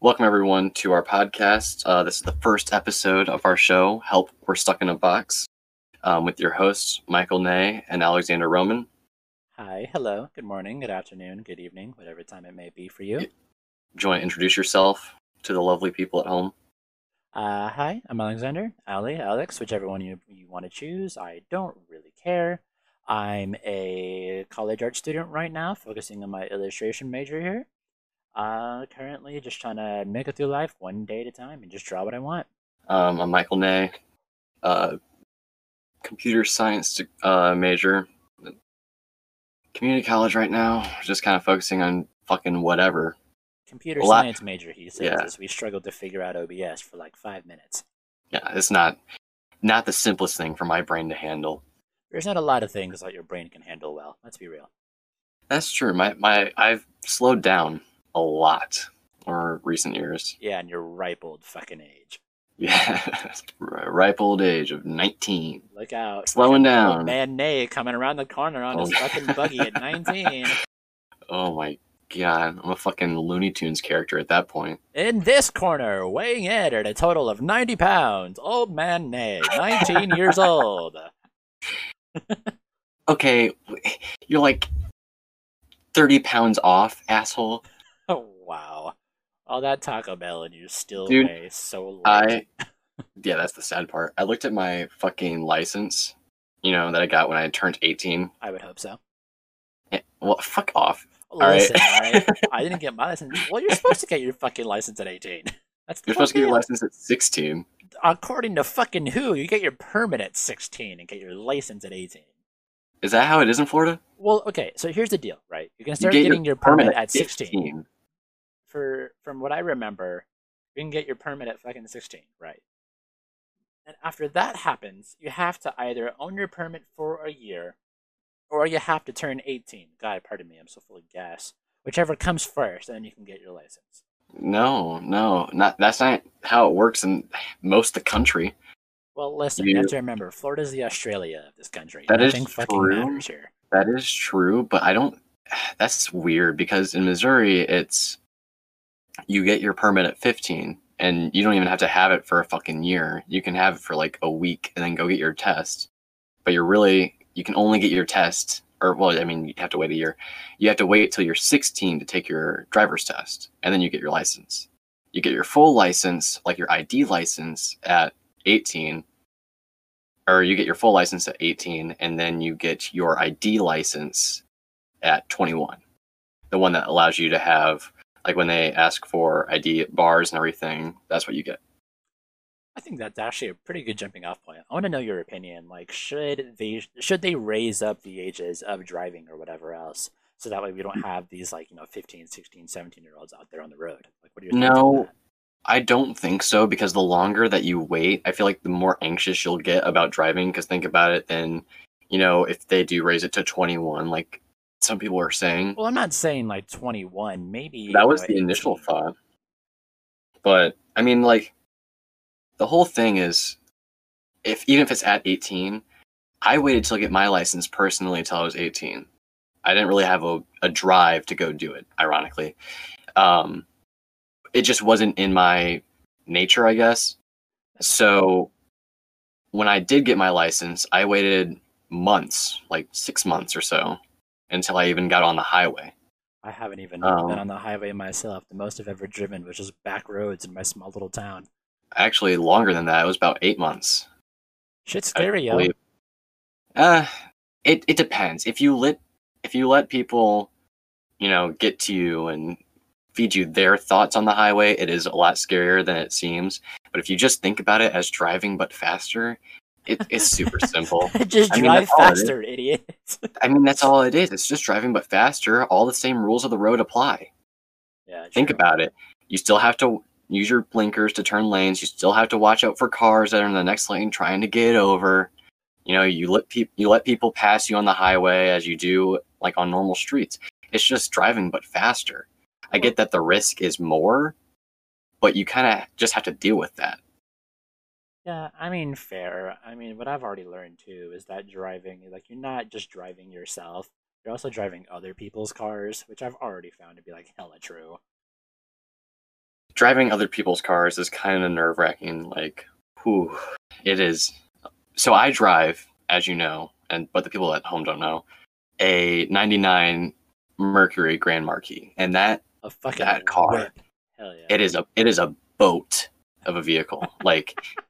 Welcome, everyone, to our podcast. Uh, this is the first episode of our show, Help, We're Stuck in a Box, um, with your hosts, Michael Ney and Alexander Roman. Hi, hello, good morning, good afternoon, good evening, whatever time it may be for you. Do you want to introduce yourself to the lovely people at home? Uh, hi, I'm Alexander, Ali, Alex, whichever one you, you want to choose. I don't really care. I'm a college art student right now, focusing on my illustration major here. Uh, currently just trying to make it through life one day at a time and just draw what I want. Um, I'm Michael Ney, uh, computer science uh, major, community college right now, just kind of focusing on fucking whatever. Computer lot- science major, he says, Yeah. as we struggled to figure out OBS for like five minutes. Yeah, it's not not the simplest thing for my brain to handle. There's not a lot of things that your brain can handle well. Let's be real. That's true. My my I've slowed down a lot over recent years. Yeah, in your ripe old fucking age. Yeah, ripe old age of 19. Look out. Slowing down. Man Ney coming around the corner on his Oh. fucking buggy at 19. Oh my god, I'm a fucking Looney Tunes character at that point. In this corner, weighing in at a total of 90 pounds, Old Man Ney, 19 years old. Okay, you're like 30 pounds off, asshole. Wow. All that Taco Bell and you still Dude, so light. I yeah, that's the sad part. I looked at my fucking license, you know, that I got when I turned 18. I would hope so. Eh, Well, fuck off. right. Listen, alright, I didn't get my license. Well, you're supposed to get your fucking license at 18. That's You're supposed to get your license at 16. According to fucking who, you get your permit at 16 and get your license at 18. Is that how it is in Florida? Well, okay, so here's the deal, right? You can You start get getting your, permit, at 16. 15. For from what I remember, you can get your permit at fucking 16, right? And after that happens, you have to either own your permit for a year or you have to turn 18. God, pardon me, I'm so full of gas. Whichever comes first, and then you can get your license. No, no, not that's not how it works in most of the country. Well, listen, you, have to remember, Florida's the Australia of this country. That is Nothing fucking true. matters here. That is true, but I don't. That's weird because in Missouri, it's you get your permit at 15, and you don't even have to have it for a fucking year. You can have it for like a week and then go get your test. But you're really you can only get your test, or well, I mean, you have to wait a year. You have to wait till you're 16 to take your driver's test, and then you get your license. You get your full license, like your ID license, at 18, or you get your full license at 18 and then you get your ID license at 21. The one that allows you to have like when they ask for ID bars and everything, that's what you get. I think that's actually a pretty good jumping off point. I want to know your opinion. Like, should they should they raise up the ages of driving or whatever else, so that way we don't have these like you know 15, 16, 17 year olds out there on the road? Like, what are your No. I don't think so because the longer that you wait, I feel like the more anxious you'll get about driving because think about it then, you know, if they do raise it to 21 like some people are saying, Well, I'm not saying like 21. Maybe that was the initial 18. thought. But I mean, like, the whole thing is, if even if it's at 18, I waited till I get my license personally until I was 18. I didn't really have a, a drive to go do it. Ironically, um, it just wasn't in my nature, I guess. So when I did get my license, I waited months, like six months or so, until I even got on the highway. I haven't even Um, been on the highway myself. The most I've ever driven was just back roads in my small little town. actually longer than that. It was about eight months. Shit's scary, yo. Uh, it it depends. If you let if you let people, you know, get to you and feed you their thoughts on the highway, it is a lot scarier than it seems. But if you just think about it as driving but faster, it, it's super simple. just I mean, drive that's all it is. faster, idiot. I mean, that's all it is. It's just driving but faster. All the same rules of the road apply. yeah, Think true. about it. You still have to use your blinkers to turn lanes. You still have to watch out for cars that are in the next lane trying to get over. You know, you let people you let people pass you on the highway as you do like on normal streets. It's just driving but faster. I get that the risk is more, but you kind of just have to deal with that. Yeah, I mean, fair. I mean, what I've already learned too is that driving, like, you're not just driving yourself, you're also driving other people's cars, which I've already found to be like hella true. driving other people's cars is kind of nerve wracking. Like, whew, it is. So I drive, as you know, and but the people at home don't know, a '99 Mercury Grand Marquis, and that A fucking That car. Hell yeah. it is a it is a boat of a vehicle. like,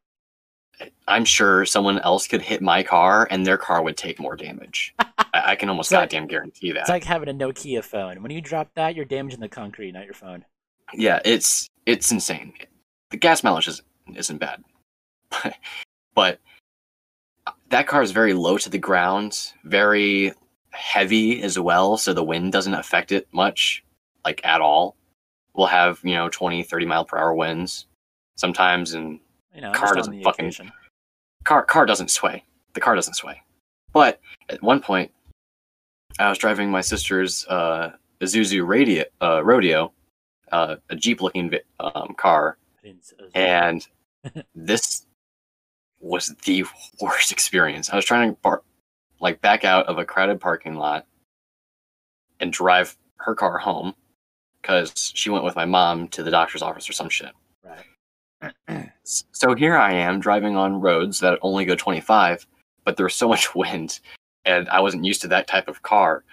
I'm sure someone else could hit my car, and their car would take more damage. I, I can almost like- goddamn guarantee that. It's like having a Nokia phone. When you drop that, you're damaging the concrete, not your phone. yeah, it's it's insane. The gas mileage isn't, isn't bad, but uh, that car is very low to the ground, very heavy as well, so the wind doesn't affect it much, like at all. We'll have you know 20, 30 mile per hour winds sometimes, and You know, Car doesn't fucking- occasion. car car doesn't sway. The car doesn't sway. But at one point, I was driving my sister's uh, Isuzu radio, uh, rodeo, uh, a Jeep looking um, car, and this was the worst experience. I was trying to bar- like back out of a crowded parking lot and drive her car home because she went with my mom to the doctor's office or some shit. Right. So here I am driving on roads that only go 25, but there's so much wind, and I wasn't used to that type of car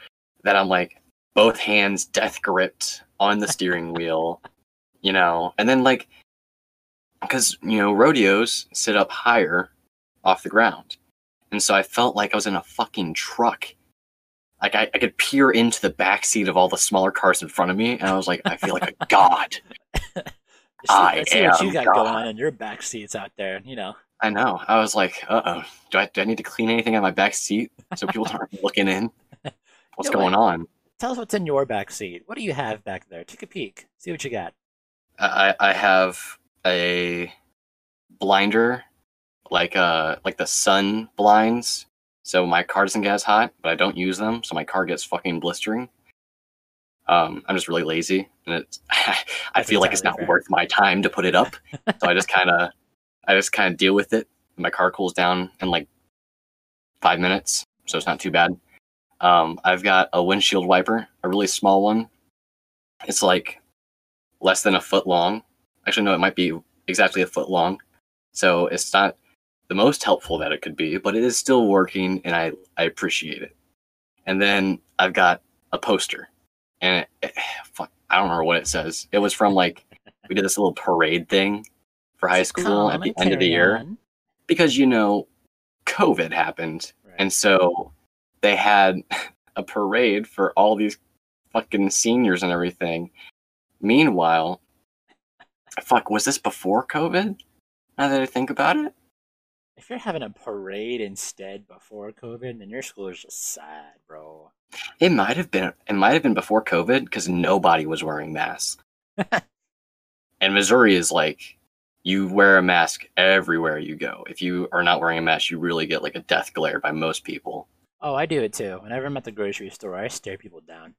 that I'm like both hands death gripped on the steering wheel, you know, and then like because you know rodeos sit up higher off the ground, and so I felt like I was in a fucking truck. Like I, I could peer into the back seat of all the smaller cars in front of me, and I was like, I feel like a god. I see, I see what you got God. going on in your back seats out there. You know, I know. I was like, uh oh. Do I, do I need to clean anything on my back seat so people aren't looking in? What's going on? tell us what's in your back seat. What do you have back there? Take a peek. See what you got. I, I have a blinder, like uh like the sun blinds, so my car doesn't get as hot, but I don't use them, so my car gets fucking blistering. Um, I'm just really lazy, and it's I feel like it's not fair. worth my time to put it up, so I just kind of I just kind of deal with it. My car cools down in like five minutes, so it's not too bad. Um, I've got a windshield wiper, a really small one. It's like less than a foot long. Actually, no, it might be exactly a foot long. So it's not the most helpful that it could be, but it is still working, and I I appreciate it. And then I've got a poster, and it, eh, fuck, I don't remember what it says. It was from like we did this little parade thing for high school at the end of the year on- because you know COVID happened, Right. and so they had a parade for all these fucking seniors and everything. Meanwhile, fuck, was this before COVID? Now that I think about it, If you're having a parade instead before COVID, then your school is just sad, bro. It might have been. It might have been before COVID because nobody was wearing masks. and Missouri is like, you wear a mask everywhere you go. If you are not wearing a mask, you really get like a death glare by most people. Oh, I do it too. Whenever I'm at the grocery store, I stare people down.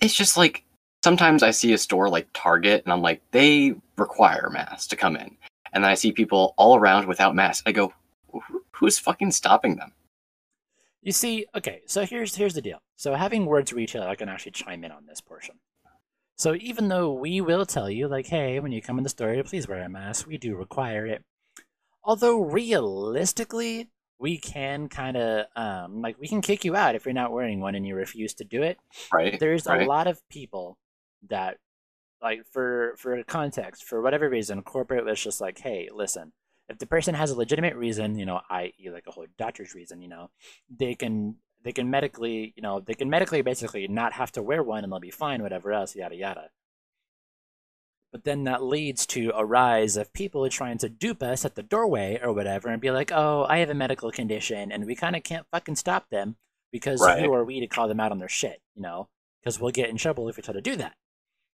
it's just like sometimes I see a store like Target and I'm like, they require masks to come in. And then I see people all around without masks. I go, who's fucking stopping them? You see, okay, so here's here's the deal. So having words retail, I can actually chime in on this portion. So even though we will tell you, like, hey, when you come in the store, please wear a mask, we do require it. Although realistically, we can kind of um, like we can kick you out if you're not wearing one and you refuse to do it. Right? There's right. a lot of people that like for for context for whatever reason corporate was just like hey listen if the person has a legitimate reason you know i.e like a whole doctor's reason you know they can they can medically you know they can medically basically not have to wear one and they'll be fine whatever else yada yada but then that leads to a rise of people trying to dupe us at the doorway or whatever and be like oh i have a medical condition and we kind of can't fucking stop them because Right. who are we to call them out on their shit you know because we'll get in trouble if we try to do that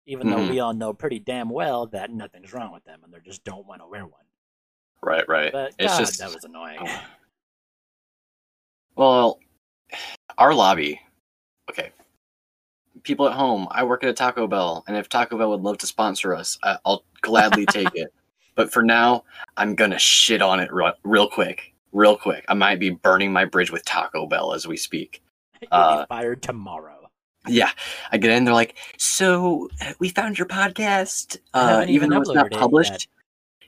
even though Mhm. we all know pretty damn well that nothing's wrong with them and they just don't want to wear one Right, right. but It's god just that was annoying well, our lobby. Okay, people at home. I work at a Taco Bell, and if Taco Bell would love to sponsor us, I, I'll gladly take it. But for now, I'm gonna shit on it real, real quick, real quick. I might be burning my bridge with Taco Bell as we speak. uh, be fired tomorrow Yeah, I get in. They're like, "So we found your podcast, uh, even though it's not published.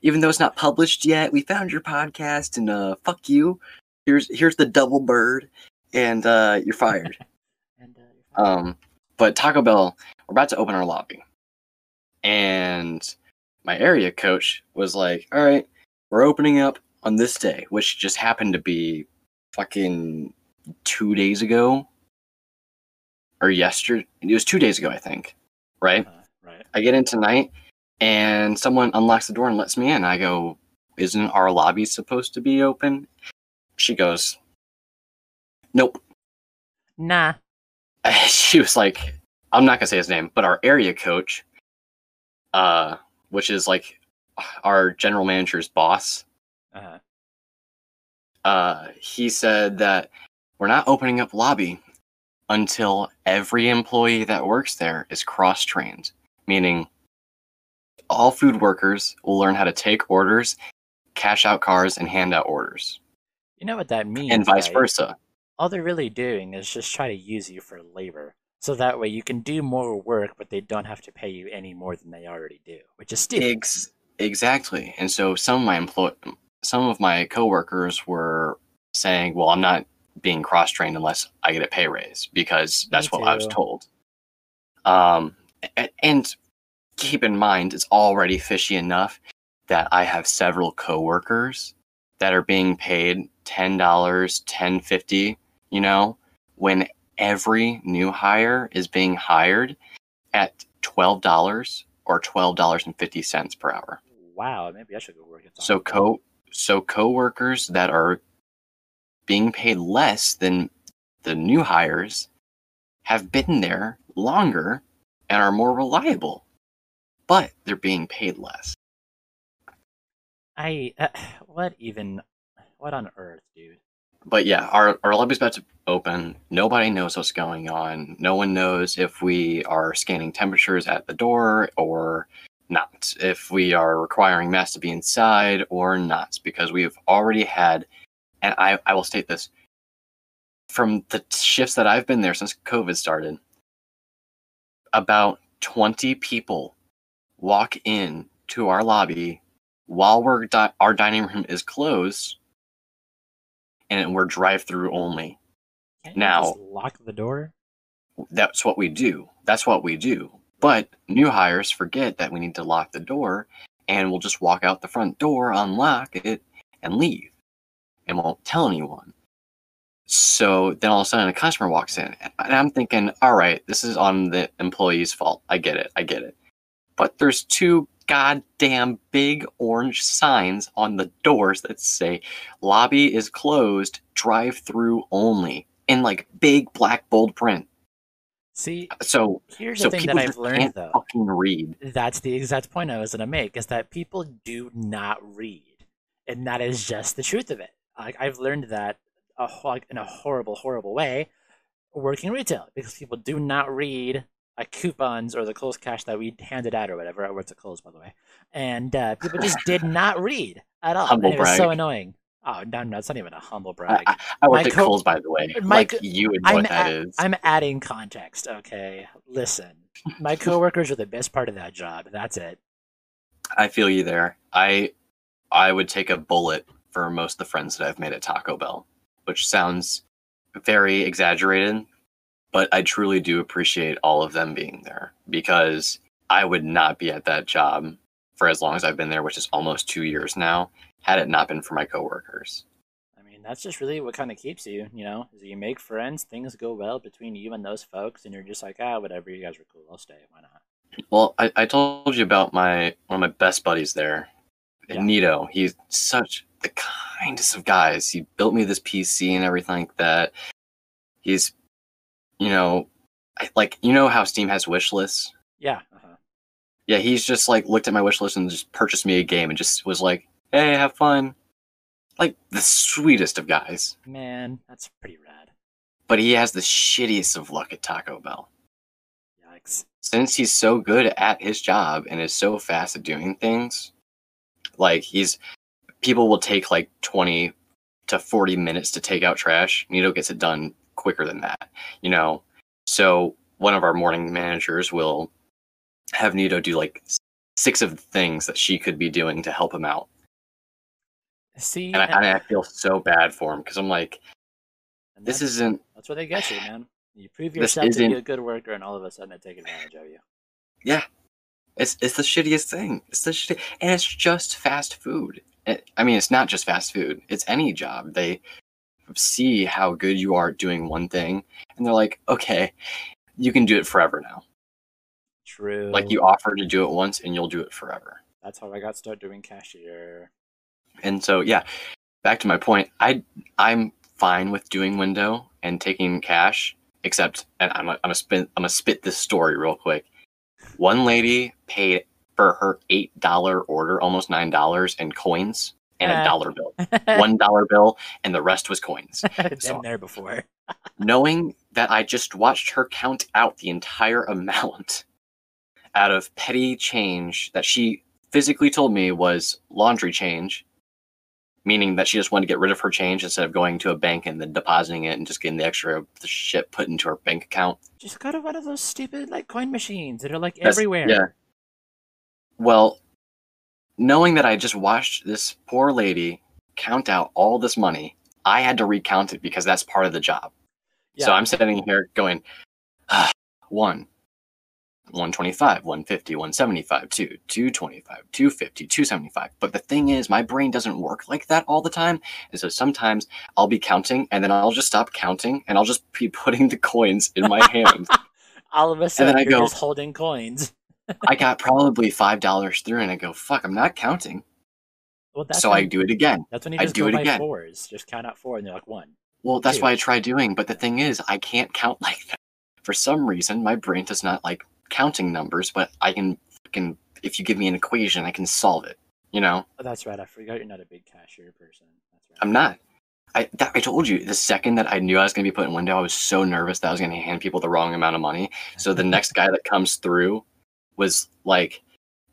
Even though it's not published yet, we found your podcast, and uh, fuck you. Here's here's the double bird, and uh, you're fired." And, uh. Um, but Taco Bell, we're about to open our lobby, and my area coach was like, "All right, we're opening up on this day," which just happened to be fucking two days ago, or yesterday. It was two days ago, I think. Right? Uh, right. I get in tonight, and someone unlocks the door and lets me in. I go, "Isn't our lobby supposed to be open?" She goes, "Nope." Nah. she was like, I'm not gonna say his name, but our area coach, uh, which is like our general manager's boss, Uh, uh, he said that we're not opening up lobby until every employee that works there is cross trained, meaning all food workers will learn how to take orders, cash out cars, and hand out orders, you know what that means, and vice right? versa. All they're really doing is just try to use you for labor. So that way you can do more work, but they don't have to pay you any more than they already do, which is stupid. Ex- exactly. And so some of my employ some of my coworkers were saying, "Well, I'm not being cross trained unless I get a pay raise because that's what I was told." Um, and keep in mind, it's already fishy enough that I have several coworkers that are being paid ten dollars, ten fifty. You know, when every new hire is being hired at twelve dollars or twelve dollars and fifty cents per hour. Wow, maybe I should go work at So co so coworkers that are being paid less than the new hires have been there longer and are more reliable, but they're being paid less. I uh, what even what on earth, dude? But yeah, our our lobby's about to open. Nobody knows what's going on. No one knows if we are scanning temperatures at the door or not. If we are requiring masks to be inside or not, because we've already had, and I I will state this from the shifts that I've been there since COVID started, about 20 people walk in to our lobby while we're di- our dining room is closed and we're drive through only. Can't Now- just lock the door. That's what we do. That's what we do. But new hires forget that we need to lock the door and we'll just walk out the front door, unlock it, and leave. And won't tell anyone. So then all of a sudden a customer walks in and I'm thinking, all right, this is on the employee's fault. I get it. I get it. But there's two goddamn big orange signs on the doors that say lobby is closed, drive through only in like big black bold print. See, So here's so the thing that I've learned though. fucking read. That's the exact point I was gonna make is that people do not read, and that is just the truth of it. Like I've learned that a, like, in a horrible, horrible way, working retail because people do not read like coupons or the Kohl's Cash that we handed out or whatever. I worked at Kohl's, by the way, and uh, people just did not read at all. Humble and it was so annoying. Oh no, no, it's not even a humble brag. I, I worked at co- Kohl's, by the way. my like you would know I'm what that is. I'm adding context, okay? Listen, my coworkers are the best part of that job. That's it. I feel you there. I I would take a bullet for most of the friends that I've made at Taco Bell, which sounds very exaggerated, but I truly do appreciate all of them being there because I would not be at that job for as long as I've been there, which is almost two years now, had it not been for my coworkers. I mean, that's just really what kind of keeps you, you know? Is you make friends, things go well between you and those folks, and you're just like, ah, whatever, you guys are cool, I'll stay, why not? Well, I, I told you about my one of my best buddies there, Yeah. Nito. He's such the kindest of guys. He built me this PC and everything like that. He's, you know, like you know how Steam has wish lists. Yeah, uh-huh. Yeah, he's just like looked at my wish list and just purchased me a game and just was like, "Hey, have fun." Like the sweetest of guys, Man, that's pretty rad. but he has the shittiest of luck at Taco Bell. Yikes. since he's so good at his job and is so fast at doing things, like he's people will take like 20 to 40 minutes to take out trash. Nito gets it done quicker than that, you know. So one of our morning managers will have Nito do like six of the things that she could be doing to help him out. See, And I, and I feel so bad for him because I'm like, this isn't That's where they get you, man. You prove yourself to be a good worker, and all of a sudden they take advantage of you. Yeah, it's it's the shittiest thing. It's the shitty, and it's just fast food. It, I mean, it's not just fast food. It's any job. They see how good you are at doing one thing, and they're like, okay, you can do it forever now. True. Like you offer to do it once, and you'll do it forever. That's how I got started doing cashier. And so, yeah, back to my point. I I'm fine with doing window and taking cash, except and I'm a, I'm a spit I'm gonna spit this story real quick. One lady paid for her eight dollar order almost nine dollars in coins and a Ah. dollar bill, one dollar bill, and the rest was coins. Been So- there before. Knowing that I just watched her count out the entire amount out of petty change that she physically told me was laundry change, meaning that she just wanted to get rid of her change instead of going to a bank and then depositing it and just getting the extra the shit put into her bank account. Just go to one of those stupid like coin machines that are like That's- everywhere. Yeah. Well, knowing that I just watched this poor lady count out all this money, I had to recount it because that's part of the job. So I'm sitting here going, ah, one, 125, 150, 175, 2, 225, 250, 275. But the thing is, my brain doesn't work like that all the time. And so sometimes I'll be counting and then I'll just stop counting and I'll just be putting the coins in my hand. All of a sudden, I you're go- just holding coins. I got probably $5 through and I go, fuck, I'm not counting. Well, that's so when, I do it again. That's when you I just do go it by again. fours. Just count out four, and they're like one. Well, that's Dude. why I try doing. But the thing is, I can't count like that. For some reason, my brain does not like counting numbers, but I can, can if you give me an equation, I can solve it. You know, Oh, that's right. I forgot you're not a big cashier person. That's right. I'm not. I that, I told you the second that I knew I was going to be put in window, I was so nervous that I was going to hand people the wrong amount of money. So the next guy that comes through was like,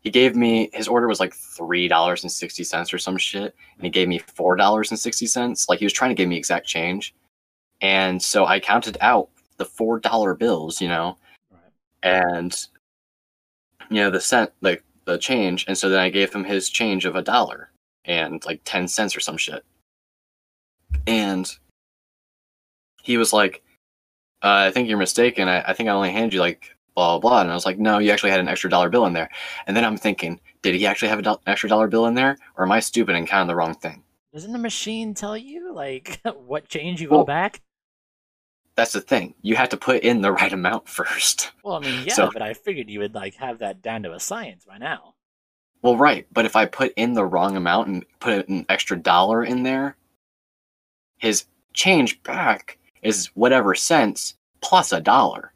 he gave me his order was like three dollars and sixty cents or some shit, and he gave me four dollars and sixty cents. Like he was trying to give me exact change, and so I counted out the four dollar bills, you know, Right. and you know the cent like the change, and so then I gave him his change of a dollar and like ten cents or some shit, and he was like, uh, "I think you're mistaken. I, I think I only handed you like blah blah blah." And I was like, "No, you actually had an extra dollar bill in there." And then I'm thinking, did he actually have do- an extra dollar bill in there, or am I stupid and counting the wrong thing? Doesn't the machine tell you like what change you Well- owe back? That's the thing. You have to put in the right amount first. Well, I mean, yeah, so- but I figured you would like have that down to a science by now. Well, right, but if I put in the wrong amount and put an extra dollar in there, his change back is whatever cents plus a dollar.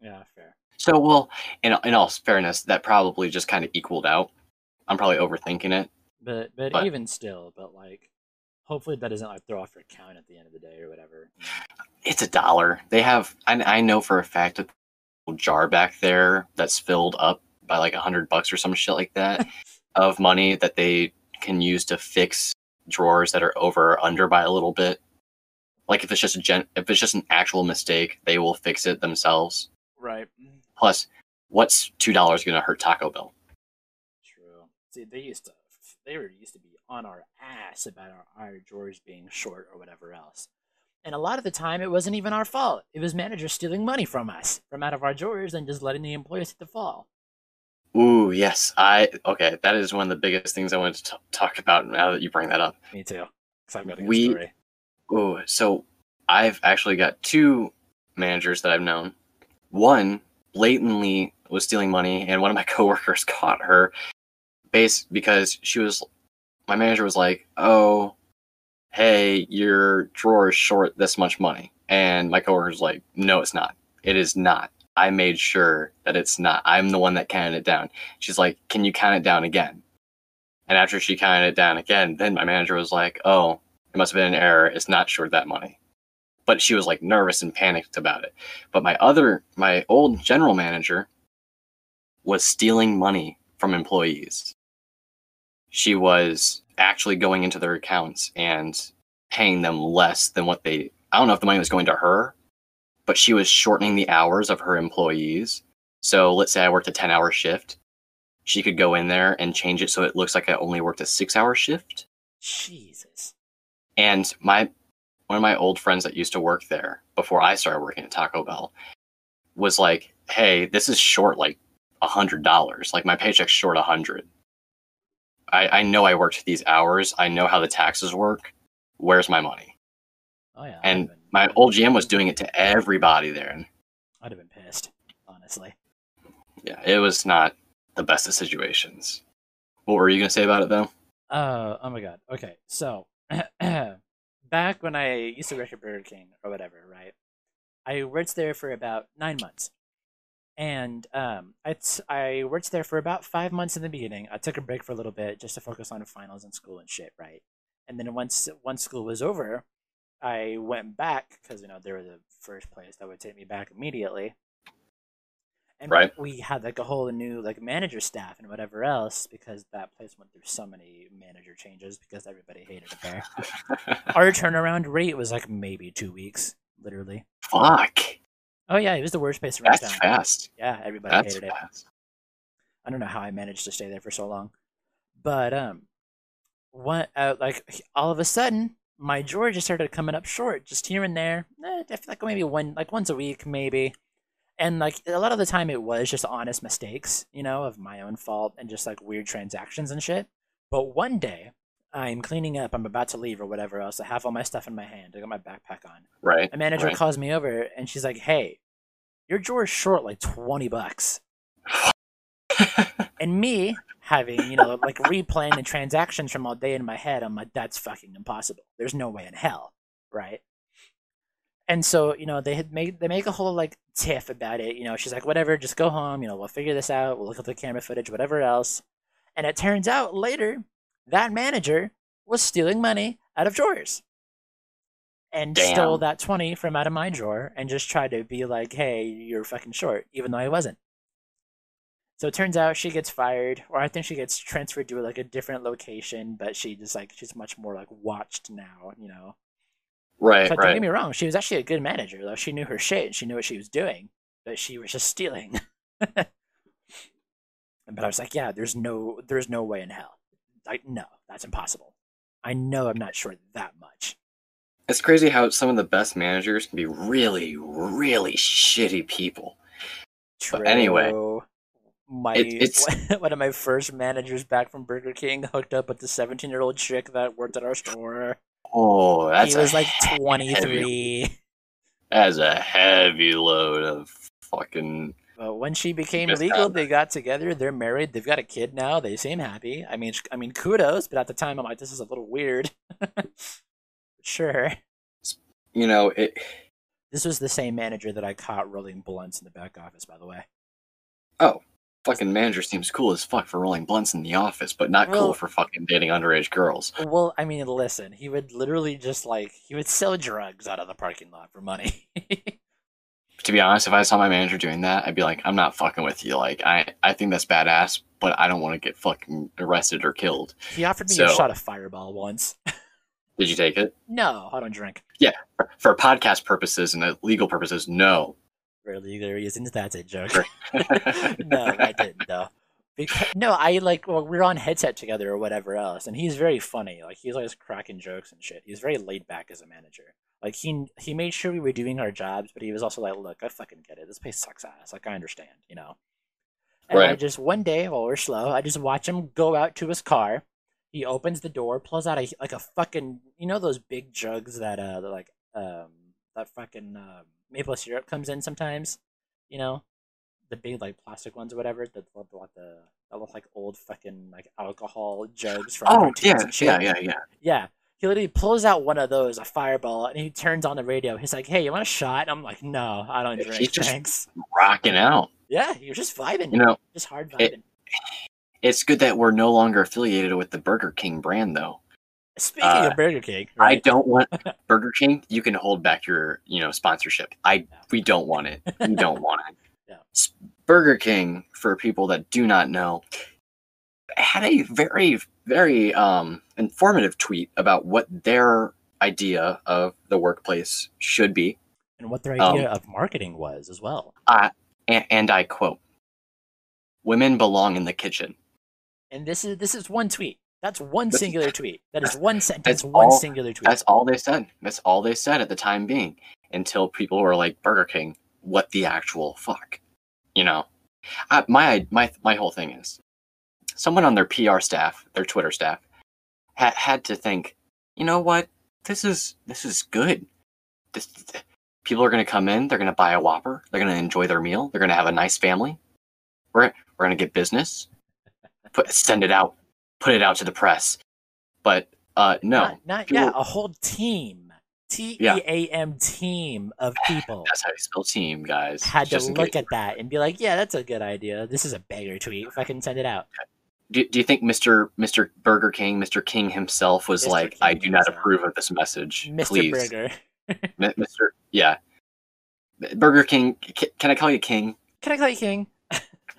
Yeah, fair. So, well, in in all fairness, that probably just kind of equaled out. I'm probably overthinking it. But, but But- even still, but like, hopefully that doesn't like throw off your count at the end of the day or whatever. It's a dollar. They have. I, I know for a fact that a jar back there that's filled up by like a hundred bucks or some shit like that of money that they can use to fix drawers that are over or under by a little bit. Like if it's just a gen, if it's just an actual mistake, they will fix it themselves. Right. Plus, what's two dollars going to hurt Taco Bell? True. See, they used to they were used to be on our ass about our, our drawers being short or whatever else. And a lot of the time, it wasn't even our fault. It was managers stealing money from us, from out of our drawers, and just letting the employees hit the fall. Ooh, yes. I okay. That is one of the biggest things I wanted to t- talk about. Now that you bring that up. Me too. I've got a We- story. Ooh, so I've actually got two managers that I've known. One blatantly was stealing money, and one of my coworkers caught her base because she was. My manager was like, "Oh, hey, your drawer is short this much money," and my coworker was like, "No, it's not. It is not. I made sure that it's not. I'm the one that counted it down." She's like, "Can you count it down again?" And after she counted it down again, then my manager was like, "Oh, it must have been an error. It's not short that money. But she was like nervous and panicked about it. But my other, my old general manager was stealing money from employees. She was actually going into their accounts and paying them less than what they, I don't know if the money was going to her, but she was shortening the hours of her employees. So let's say I worked a 10 hour shift. She could go in there and change it so it looks like I only worked a six hour shift. Jesus. And my one of my old friends that used to work there before I started working at Taco Bell was like, "Hey, this is short like a hundred dollars. Like my paycheck's short a hundred. I I know I worked these hours. I know how the taxes work. Where's my money?" Oh yeah. And been- my old GM was doing it to everybody there. I'd have been pissed, honestly. yeah, it was not the best of situations. What were you gonna say about it though? Uh, oh my god. Okay, so back when I used to work at Burger King or whatever, right? I worked there for about nine months, and um, I t- I worked there for about five months in the beginning. I took a break for a little bit just to focus on finals and school and shit, right? And then once once school was over, I went back because you know they were the first place that would take me back immediately. And Right. we had like a whole new like manager staff and whatever else because that place went through so many manager changes because everybody hated it there. Our turnaround rate was like maybe two weeks, literally. Fuck. Oh yeah, it was the worst place around That's town. fast. Yeah, everybody That's hated it. fast. I don't know how I managed to stay there for so long, but um, what uh, like all of a sudden my drawer just started coming up short, just here and there. Eh, I feel like maybe one like once a week, maybe. And like a lot of the time, it was just honest mistakes, you know, of my own fault and just like weird transactions and shit. But one day, I'm cleaning up, I'm about to leave or whatever else. I have all my stuff in my hand. I got my backpack on. Right. A manager right. calls me over and she's like, "Hey, your drawer's short like twenty bucks." And me having, you know, like replaying the transactions from all day in my head, I'm like, that's fucking impossible. There's no way in hell, right? And so, you know, they had made they make a whole like tiff about it. You know, she's like, whatever, just go home. You know, we'll figure this out. We'll look at the camera footage, whatever else. And it turns out later that manager was stealing money out of drawers and stole that 20 from out of my drawer and just tried to be like, hey, you're fucking short, even though I wasn't. So it turns out she gets fired, or I think she gets transferred to like a different location, but she just like she's much more like watched now, you know. Right. So don't get me wrong, she was actually a good manager though. She knew her shit, and she knew what she was doing, but she was just stealing. but I was like, yeah, there's no, there's no way in hell. Like, no, that's impossible. I know I'm not short that much. It's crazy how some of the best managers can be really, really shitty people. But anyway, my it- it's- one of my first managers back from Burger King hooked up with the 17 year old chick that worked at our store. Oh, that's he was like heavy- 23. That's a heavy load of fucking. But when she became legal, they got together. They're married. They've got a kid now. They seem happy. I mean, I mean, kudos. But at the time, I'm like, this is a little weird. sure. You know, it. This was the same manager that I caught rolling blunts in the back office, by the way. Oh. Fucking manager seems cool as fuck for rolling blunts in the office, but not Well- cool for fucking dating underage girls. Well, I mean, listen, he would literally just like he would sell drugs out of the parking lot for money. To be honest, if I saw my manager doing that, I'd be like, I'm not fucking with you. Like, I, I think that's badass, but I don't want to get fucking arrested or killed. he offered me a shot of Fireball once. Did you take it? no, I don't drink. For, for podcast purposes and legal purposes, no. For legal reasons, that's a joke. no, I didn't though. Because, no, I like well, we are on headset together or whatever else, and he's very funny. Like he's always cracking jokes and shit. He's very laid back as a manager. Like he he made sure we were doing our jobs, but he was also like, "Look, I fucking get it. This place sucks ass. Like I understand, you know." And I Right. just one day while we're slow, I just watch him go out to his car. He opens the door, pulls out a like a fucking you know those big jugs that uh like um that fucking uh, maple syrup comes in sometimes, you know, the big like plastic ones or whatever that look like the that look like old fucking like alcohol jugs from oh, yeah, and shit. yeah, yeah, yeah. Yeah. He literally pulls out one of those, a fireball, and he turns on the radio. He's like, "Hey, you want a shot?" And I'm like, "No, I don't drink." He's just- thanks." Rocking out. Yeah, you're just vibing, You know, just hard it- it's good that we're no longer affiliated with the Burger King brand, though. Speaking uh, of Burger King, I don't want Burger King. You can hold back your, you know, sponsorship. I we don't want it. We don't want it. Yeah. Burger King, for people that do not know, had a very, very um, informative tweet about what their idea of the workplace should be. and what their Um, idea of marketing was as well. and, and I quote: "Women belong in the kitchen." And this is this is one tweet. That's one That's- singular tweet. That is one sentence, that's one all- singular tweet. That's all they said. That's all they said at the time being until people were like, Burger King, what the actual fuck? You know, I, my my my whole thing is someone on their PR staff, their Twitter staff, ha- had to think, you know what? This is this is good. This people are going to come in. They're going to buy a Whopper. They're going to enjoy their meal. They're going to have a nice family. We're we're going to get business. Put send it out. Put it out to the press. But uh, no, not, not people- yeah, a whole team, T E A M team of people That's how you spell team, guys. had to look at that and be like, yeah, that's a good idea. This is a banger tweet. If I can send it out, Do, do you think Mr. Mr. Burger King, Mr. King himself was Mr. like, King I do not himself. approve of this message. Mr. Please. Burger, Mr. Yeah. Burger King, ca- can I call you King? can I call you King?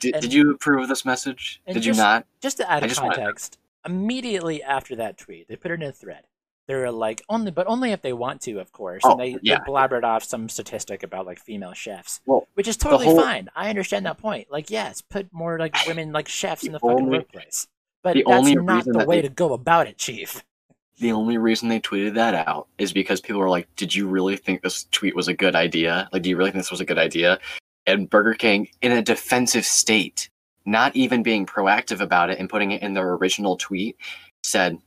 Did, And- did you approve of this message? Did you not? Just to add I just context, immediately after that tweet, they put it in a thread. They were like, only, but only if they want to, of course. Oh, and they, yeah. they blabbered off some statistic about like female chefs, Well, which is totally whole- fine. I understand that point. Like, yes, put more like women like chefs in the fucking only- workplace. But the that's only not the that way they- to go about it, Chief. The only reason they tweeted that out is because people were like, Did you really think this tweet was a good idea? Like, do you really think this was a good idea? And Burger King, in a defensive state, not even being proactive about it and putting it in their original tweet, said,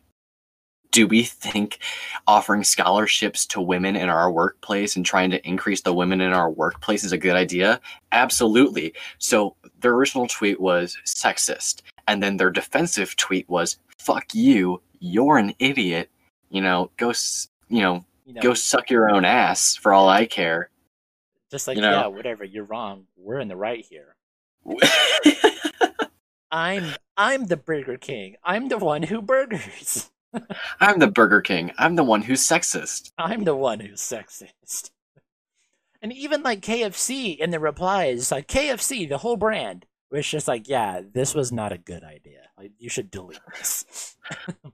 Do we think offering scholarships to women in our workplace and trying to increase the women in our workplace is a good idea? Absolutely. So their original tweet was sexist. And then their defensive tweet was, Fuck you, you're an idiot. You know, go, you know, You know, go suck your own ass for all I care. Just like you know. yeah, whatever. You're wrong. We're in the right here. I'm I'm the Burger King. I'm the one who burgers. I'm the Burger King. I'm the one who's sexist. I'm the one who's sexist. And even like KFC in the replies, like KFC, the whole brand, was just like, yeah, this was not a good idea. Like you should delete this.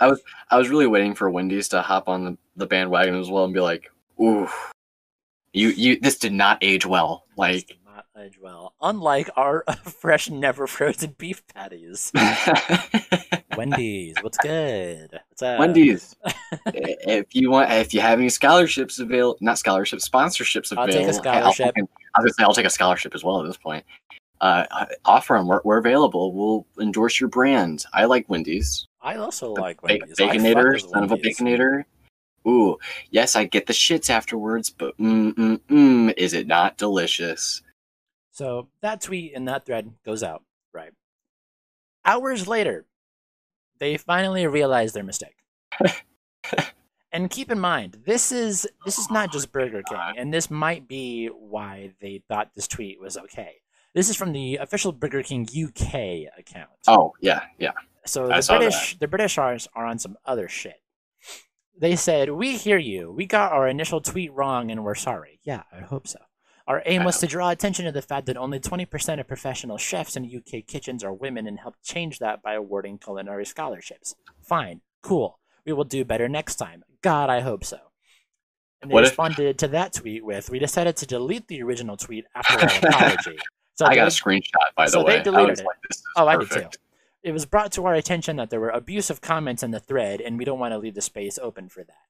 I was really waiting for Wendy's to hop on the, the bandwagon as well and be like, "Ooh, you you this did not age well." Like, not age well. Unlike our fresh, never frozen beef patties. Wendy's, what's good? What's up? Wendy's, if you want, if you have any scholarships available, not scholarships, sponsorships available. I'll take a scholarship. I'll, I was gonna say I'll take a scholarship as well at this point. Uh, offer them. We're, we're available. We'll endorse your brand. I like Wendy's. I also The like Wendy's. Baconator, son of a baconator. Ooh, yes, I get the shits afterwards, but mm mm mm, is it not delicious? So that tweet and that thread goes out, right? Hours later, they finally realize their mistake. and keep in mind, this is this is not just Burger King, and this might be why they thought this tweet was okay. This is from the official Burger King UK account. Oh yeah, yeah. So I the British, the British are, are on some other shit. They said, "We hear you. We got our initial tweet wrong, and we're sorry." Yeah, I hope so. Our aim was to draw attention to the fact that only 20% of professional chefs in UK kitchens are women, and help change that by awarding culinary scholarships. Fine, cool. We will do better next time. God, I hope so. And they What if- responded to that tweet with, "We decided to delete the original tweet after our apology." So I got a screenshot by the so they way. I deleted it. like, Oh, I did perfect. too. It was brought to our attention that there were abusive comments in the thread, and we don't want to leave the space open for that.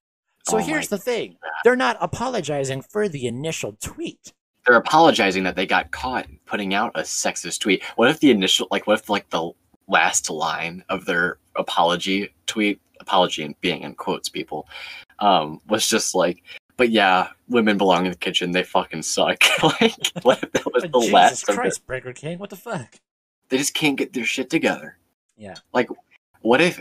So Oh here's the thing they're not apologizing for the initial tweet. They're apologizing that they got caught putting out a sexist tweet. What if the initial, like, what if like the last line of their apology tweet, apology being in quotes, people, um, was just like, but yeah, women belong in the kitchen. They fucking suck. like, what if that was the Jesus last of it? Christ, Burger King, what the fuck? They just can't get their shit together. Yeah. Like, what if?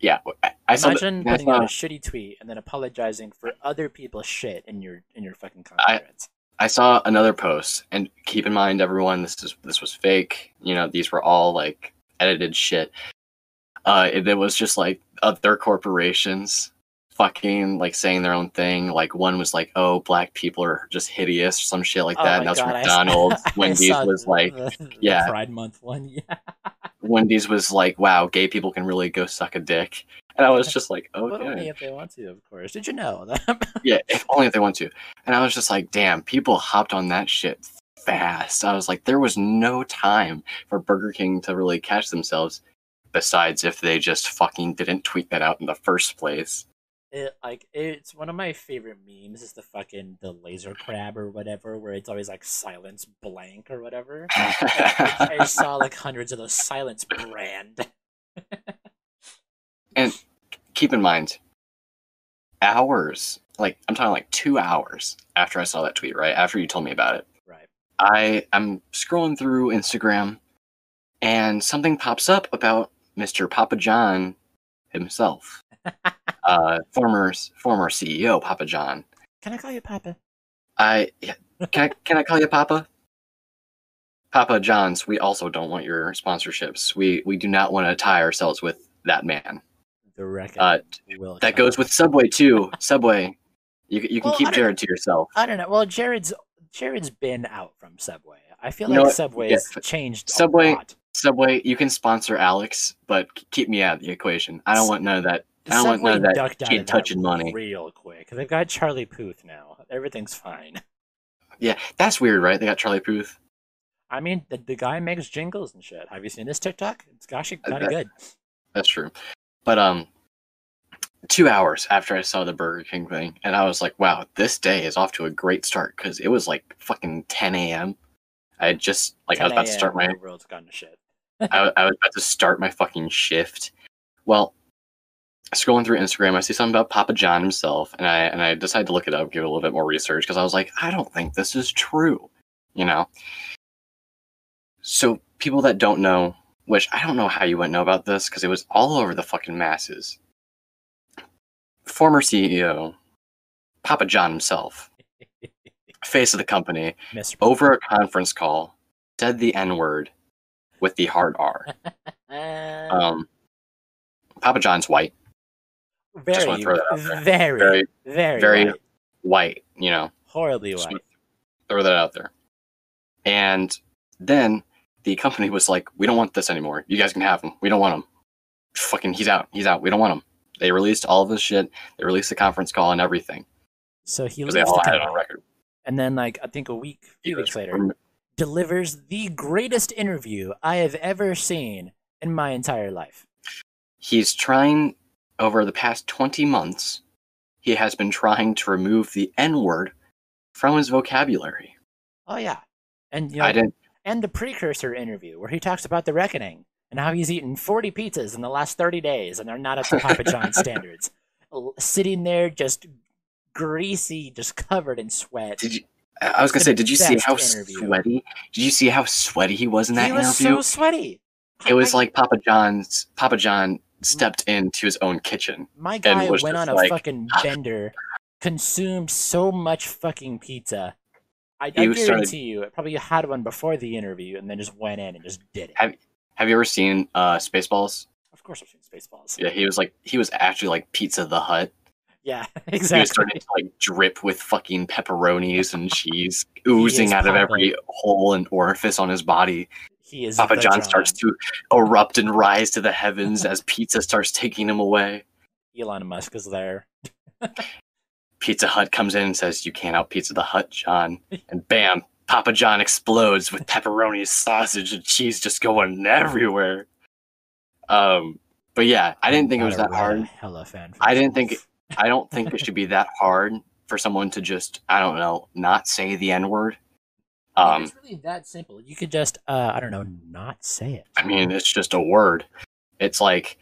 Yeah, I, I saw. Imagine I putting out a shitty tweet and then apologizing for other people's shit in your in your fucking I- comments. I saw another post, and keep in mind, everyone, this is this was fake. You know, these were all like edited shit. Uh, it, it was just like other corporations fucking like saying their own thing. Like one was like, "Oh, black people are just hideous," or some shit like Oh that. my and that's God, I saw- McDonald's. I Wendy's was like, the- the yeah. Pride Month one. Yeah. Wendy's was like, "Wow, gay people can really go suck a dick." and I was just like, But only if they want to, of course. Did you know that? yeah, if only if they want to. And I was just like, damn, people hopped on that shit fast. I was like, there was no time for Burger King to really catch themselves. Besides, if they just fucking didn't tweet that out in the first place. It, like it's one of my favorite memes is the fucking the laser crab or whatever, where it's always like silence blank or whatever. I saw like hundreds of those silence brand. and keep in mind, hours, like I'm talking like two hours after I saw that tweet, right? After you told me about it, Right. I I'm scrolling through Instagram, and something pops up about Mr. Papa John himself, uh, former former CEO Papa John. Can I call you Papa? I yeah, can I can I call you Papa? Papa John's. We also don't want your sponsorships. We we do not want to tie ourselves with that man. The record Uh, that come. goes with Subway too. Subway, you you can Well, keep Jared to yourself. I don't know. Well, Jared's Jared's been out from Subway. I feel You like what? Subway's Yeah. changed Subway-. Subway, you can sponsor Alex, but keep me out of the equation. I don't want none of that. I don't want none of that kid touching money. real quick. They've got Charlie Puth now. Everything's fine. Yeah, that's weird, right? They got Charlie Puth. I mean, the, the guy makes jingles and shit. Have you seen this TikTok? It's gosh, kind of good. That's true. But um, two hours after I saw the Burger King thing, and I was like, wow, this day is off to a great start because it was like fucking 10 a.m. I had just like I was about to start my world's gone to shit. I, I was about to start my fucking shift. Well, scrolling through Instagram, I see something about Papa John himself, and I and I decided to look it up, give it a little bit more research because I was like, I don't think this is true, you know. So people that don't know, which I don't know how you wouldn't know about this because it was all over the fucking masses. Former CEO, Papa John himself, face of the company, Mr. over a conference call, said the N word with the hard R. Um, Papa John's white, very, wanna throw that out there. very, very very, very- white. white. You know, horribly just white. throw that out there. And then the company was like, "We don't want this anymore. You guys can have him. We don't want him. Fucking, he's out. He's out. We don't want him." They released all of this shit. They released the conference call and everything So he leaves they the all had it on record. and then like I think a week, a few weeks later, rem- delivers the greatest interview I have ever seen in my entire life. He's trying over the past twenty months. He has been trying to remove the N word from his vocabulary. Oh yeah, and you know, I didn't. and the precursor interview where he talks about the reckoning and how he's eaten 40 pizzas in the last 30 days and they're not up to Papa John's standards. Sitting there just greasy, just covered in sweat. Did you? I was gonna say, did you see how interview. sweaty? Did you see how sweaty he was in that interview? he was interview? so sweaty. it was I- like Papa John's. Papa John stepped into his own kitchen. my guy went on a like- fucking bender, consumed so much fucking pizza. I, I was started- guarantee you, it probably had one before the interview and then just went in and just did it. Have- Have you ever seen uh, Spaceballs? Of course, I've seen Spaceballs. Yeah, he was like he was actually like Pizza the Hut. Yeah, exactly. He was starting to like drip with fucking pepperonis and cheese oozing out of every hole and orifice on his body. Papa John starts to erupt and rise to the heavens as pizza starts taking him away. Elon Musk is there. Pizza Hut comes in and says, "You can't out Pizza the Hut, John." And bam, Papa John explodes with pepperoni, sausage, and cheese just going everywhere. Um, but yeah, I didn't think it was that hard. Hella fan. I didn't think I don't think it should be that hard for someone to just I don't know not say the N word. Um, it's really that simple. You could just, uh, I don't know, not say it. I mean, it's just a word. It's like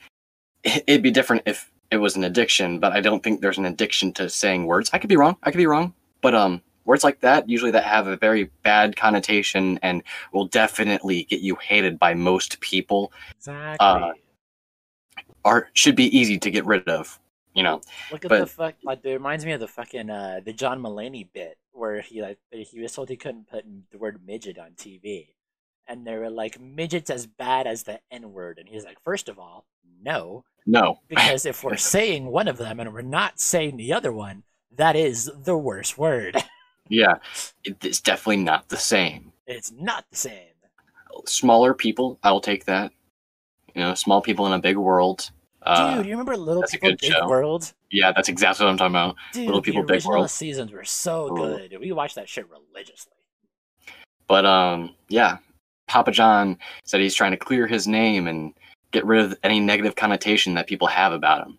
it- it'd be different if it was an addiction, but I don't think there's an addiction to saying words. I could be wrong. I could be wrong, but um, words like that usually that have a very bad connotation and will definitely get you hated by most people Exactly. Uh, are should be easy to get rid of. You know, Look at but- the fuck. Like, it reminds me of the fucking uh, the John Mulaney bit where he like he was told he couldn't put the word midget on TV, and they were like midgets as bad as the N word, and he's like, first of all, no, no, because if we're saying one of them and we're not saying the other one, that is the worst word. yeah, it's definitely not the same. It's not the same. Smaller people, I will take that. You know, small people in a big world. Uh, Dude, you remember Little People Big show. World? yeah, that's exactly what I'm talking about. Dude, Little People Big World. seasons were so Ooh. good. We watched that shit religiously. But um, yeah, Papa John said he's trying to clear his name and get rid of any negative connotation that people have about him.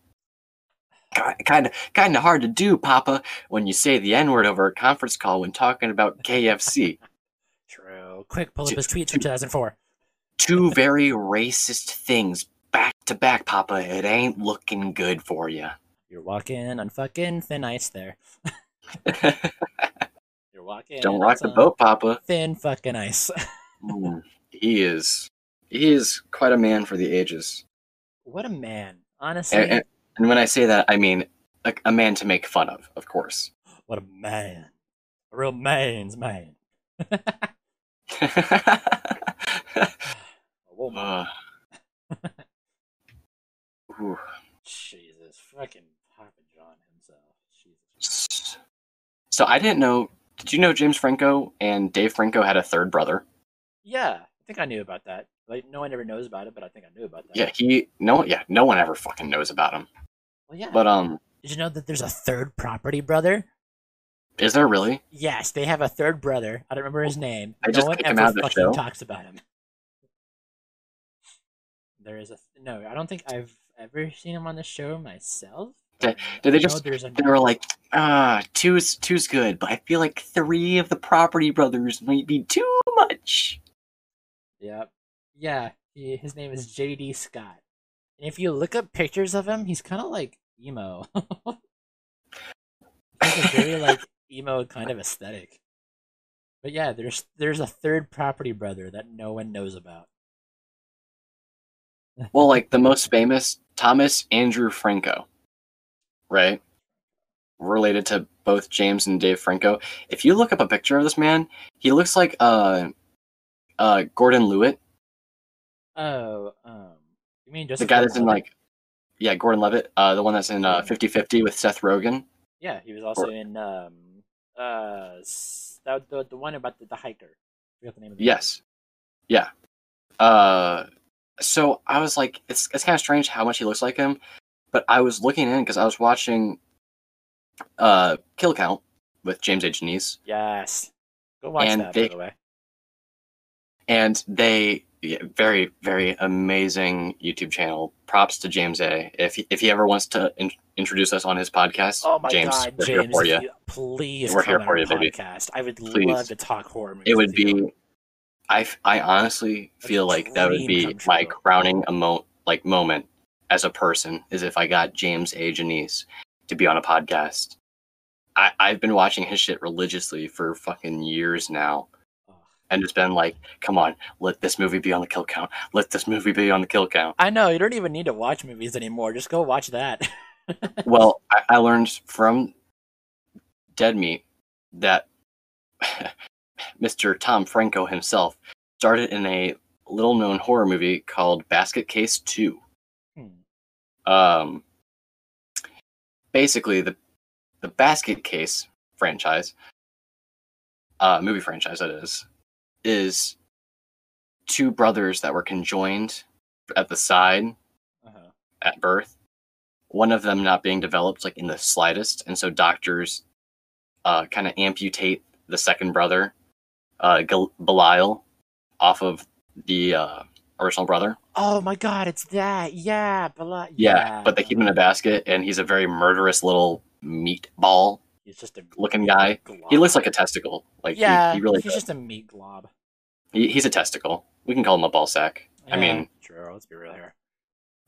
Kind of, kind of hard to do, Papa, when you say the N word over a conference call when talking about KFC. True. Quick, pull up Dude, his tweets from 2004. Two very racist things to back, Papa. It ain't looking good for you. You're walking on fucking thin ice there. You're walking. Don't on rock the boat, Papa. Thin fucking ice. Mm, he is, he is quite a man for the ages. what a man. Honestly, And, and, and when I say that, I mean a, a man to make fun of, of course. what a man. A real man's man. A woman. Uh, Jesus. Fucking Papa John himself. Jesus. so I didn't know. Did you know James Franco and Dave Franco had a third brother? Yeah, I think I knew about that. Like, no one ever knows about it, but I think I knew about that. Yeah, he no one. Yeah, no one ever fucking knows about him. Well, yeah. But um, Did you know that there's a third property brother? is there really? Yes, they have a third brother. I don't remember his name. I no just one ever out of the fucking show. talks about him. There is a no. I don't think I've ever seen him on the show myself. Did- did they just- They were like, ah, two's two's good, but I feel like three of the property brothers might be too much. Yep. Yeah. He, his name is J.D. Scott. And if you look up pictures of him, he's kind of like emo. He's a very like emo kind of aesthetic. But yeah, there's there's a third property brother that no one knows about. Well, like the most famous Thomas Andrew Franco, right? Related to both James and Dave Franco. If you look up a picture of this man, he looks like uh, uh, Gordon Levitt, Oh, um, you mean just the guy that's in like, yeah, Gordon Levitt, uh, the one that's in uh, 50-50 with Seth Rogen. Yeah, he was also in um uh that the the one about the, the hiker. I forgot the name of the Yes, yeah. Uh, so I was like, it's it's kind of strange how much he looks like him, but I was looking in because I was watching, uh, Kill Count with James A. Nice. Yes. Go watch And that they- by the way. and they yeah, very very amazing YouTube channel. Props to James A. If he, if he ever wants to in, introduce us on his podcast, Oh my James, god, we're James! here for you. Please We're come here for you, baby. podcast. I would Please. love to talk horror movies. It would be. you. I, I honestly feel like that would be my crowning emo- like moment as a person is if I got James A. Janisse to be on a podcast. I, I've been watching his shit religiously for fucking years now. And it's been like, come on, let this movie be on the kill count. Let this movie be on the kill count. I know you don't even need to watch movies anymore. Just go watch that. well, I, I learned from Dead Meat that Mr. Tom Franco himself started in a little known horror movie called Basket Case 2. Hmm. Um, basically, the, the Basket Case franchise, uh, movie franchise that is, is two brothers that were conjoined at the side Uh-huh. at birth, one of them not being developed like in the slightest, and so doctors uh, kind of amputate the second brother, uh, Belial, off of the uh, original brother. Oh my god, it's that. Yeah, Belial. Yeah, but they keep him in a basket, and he's a very murderous little meatball He's just a looking guy. glob. He looks like a testicle. Like yeah, he, he really he's does. just a meat glob. He, he's a testicle. We can call him a ball sack. I mean, true. Let's be real here.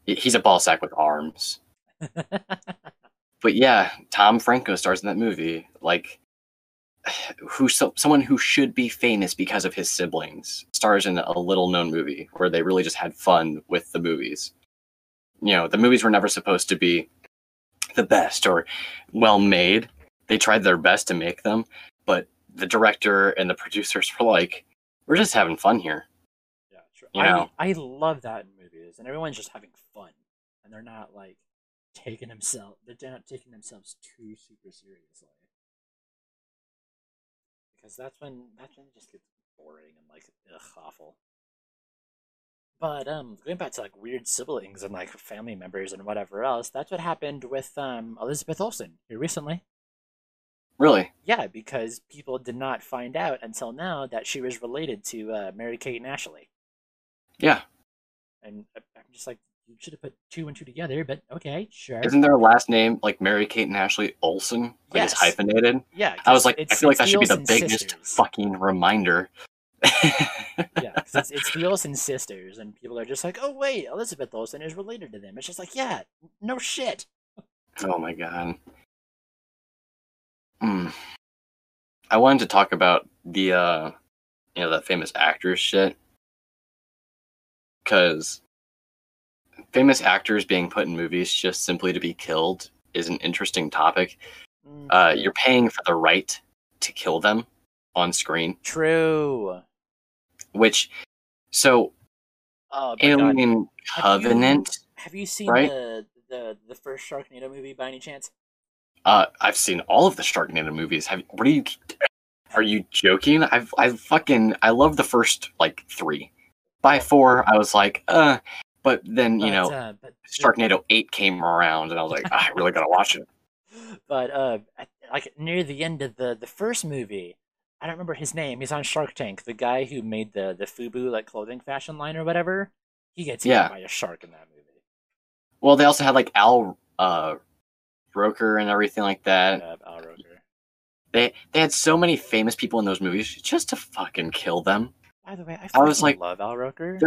he's a ball sack with arms. but yeah, Tom Franco stars in that movie. Like, who so, someone who should be famous because of his siblings stars in a little known movie where they really just had fun with the movies. You know, the movies were never supposed to be the best or well made. They tried their best to make them, but the director and the producers were like, "We're just having fun here." yeah, true. You I know. I love that in movies, and everyone's just having fun, and they're not like taking themselves. They're not taking themselves too super seriously. Because that's when that's when it just gets boring and like ugh awful. But um, going back to like weird siblings and like family members and whatever else, that's what happened with um Elizabeth Olsen here recently. Really? Yeah, because people did not find out until now that she was related to uh, Mary Kate and Ashley. Yeah. And I- I'm just like, you should have put two and two together, but okay, sure. Isn't their last name like Mary Kate and Ashley Olsen? Like Yes. it's hyphenated. yeah, I was like, I feel like that should be the biggest sisters. fucking reminder. yeah, 'cause it's, it's the Olsen sisters, and people are just like, oh wait, Elizabeth Olsen is related to them. It's just like, yeah, no shit. Oh my god. Hmm. I wanted to talk about the uh you know, that famous actors shit. Cause famous actors being put in movies just simply to be killed is an interesting topic. Uh you're paying for the right to kill them on screen, True. which so Oh my god. Alien Have you- Covenant, Have you seen right? the, the the first Sharknado movie by any chance? uh I've seen all of the Sharknado movies. Have what are you Are you joking? I've I fucking I love the first like three. By four, I was like, uh, but then you But, know, uh, but Sharknado eight came around, and I was like, "Ah, I really gotta watch it. but uh, like near the end of the the first movie, I don't remember his name. He's on Shark Tank. The guy who made the the FUBU like clothing fashion line or whatever. He gets eaten Yeah. by a shark in that movie. Well, they also had like Al uh, Roker and everything like that. Uh, Al Roker. They they had so many famous people in those movies just to fucking kill them. By the way, I, I was like, love Al Roker.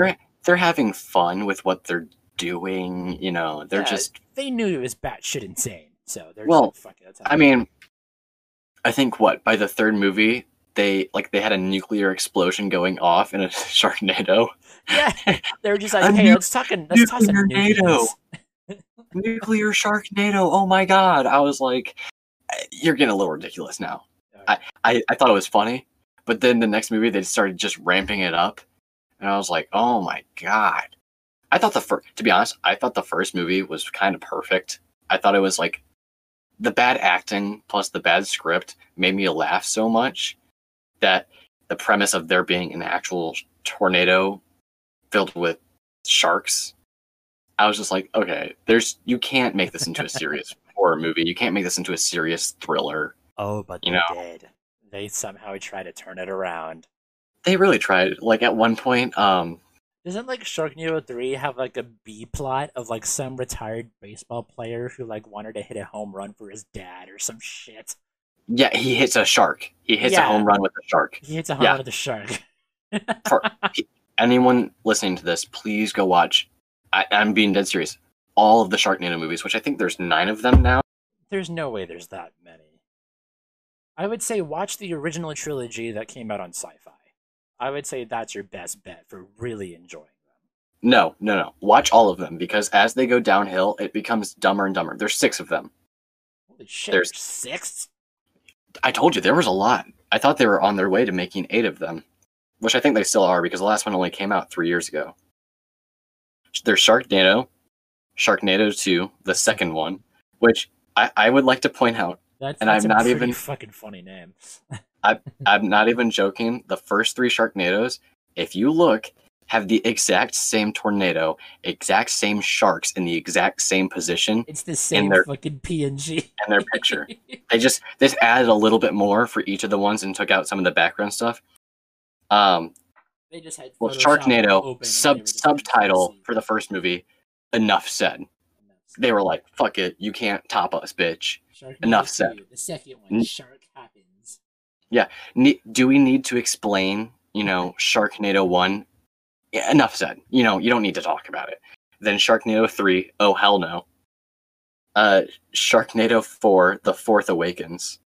They're having fun with what they're doing. You know, they're Yeah, just. They knew it was batshit insane, so they're Well, just like, fuck it. That's I mean, I think what by the third movie they like they had a nuclear explosion going off in a Sharknado. yeah, they were just like, A hey, nu- let's talk and let's toss some nuclear NATO. nuclear Sharknado. Oh my god! I was like, "Eh, you're getting a little ridiculous now. I, I, I thought it was funny, but then the next movie they started just ramping it up, and I was like, oh my god! I thought the first, to be honest, I thought the first movie was kind of perfect. I thought it was like the bad acting plus the bad script made me laugh so much that the premise of there being an actual tornado filled with sharks I was just like, okay, there's you can't make this into a serious horror movie. You can't make this into a serious thriller. Oh, but You they know. did. They somehow tried to turn it around. They really tried. Like at one point, um, Doesn't like Sharknado 3 have like a B plot of like some retired baseball player who like wanted to hit a home run for his dad or some shit? yeah, he hits a shark. He hits Yeah. a home run with a shark. He hits a home Yeah. run with a shark. For- Anyone listening to this, please go watch. I, I'm being dead serious. All of the Sharknado movies, which I think there's nine of them now. There's no way there's that many. I would say watch the original trilogy that came out on sci fi. I would say that's your best bet for really enjoying them. No, no, no. Watch all of them because as they go downhill, it becomes dumber and dumber. There's six of them. Holy shit, There's- six? I told you there was a lot. I thought they were on their way to making eight of them, which I think they still are because the last one only came out three years ago. There's Sharknado, Sharknado 2, the second one, which I, I would like to point out. That's, And that's I'm a not even- fucking funny name. I'm not even joking. The first three Sharknadoes, if you look, have the exact same tornado, exact same sharks in the exact same position It's the same their- fucking PNG. in their picture. they just they just added a little bit more for each of the ones and took out some of the background stuff. Um, they just had Well, Sharknado and sub were just like, subtitle for the first movie. Enough said. And They were like, "Fuck it, you can't top us, bitch." Sharknado enough said. 2, The second one, N- Shark Happens. Ne- do we need to explain? You know, Sharknado one. Yeah, enough said. You know, you don't need to talk about it. Then Sharknado three. Oh hell no. Uh, Sharknado four. The Fourth Awakens.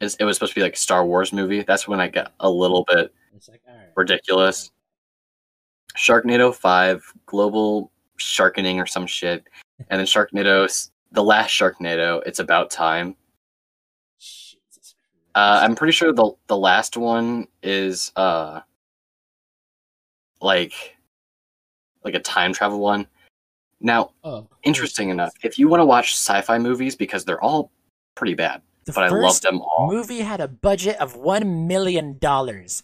Is it was supposed to be like a Star Wars movie. That's when I got a little bit It's like, alright. ridiculous. Sharknado 5, Global Sharkening or some shit. And then Sharknado, the last Sharknado, It's About Time. Uh, I'm pretty sure the the last one is uh like like a time travel one. Now, Oh, interesting enough, if you want to watch sci-fi movies because they're all pretty bad, The but I love them all. movie had a budget of one million dollars.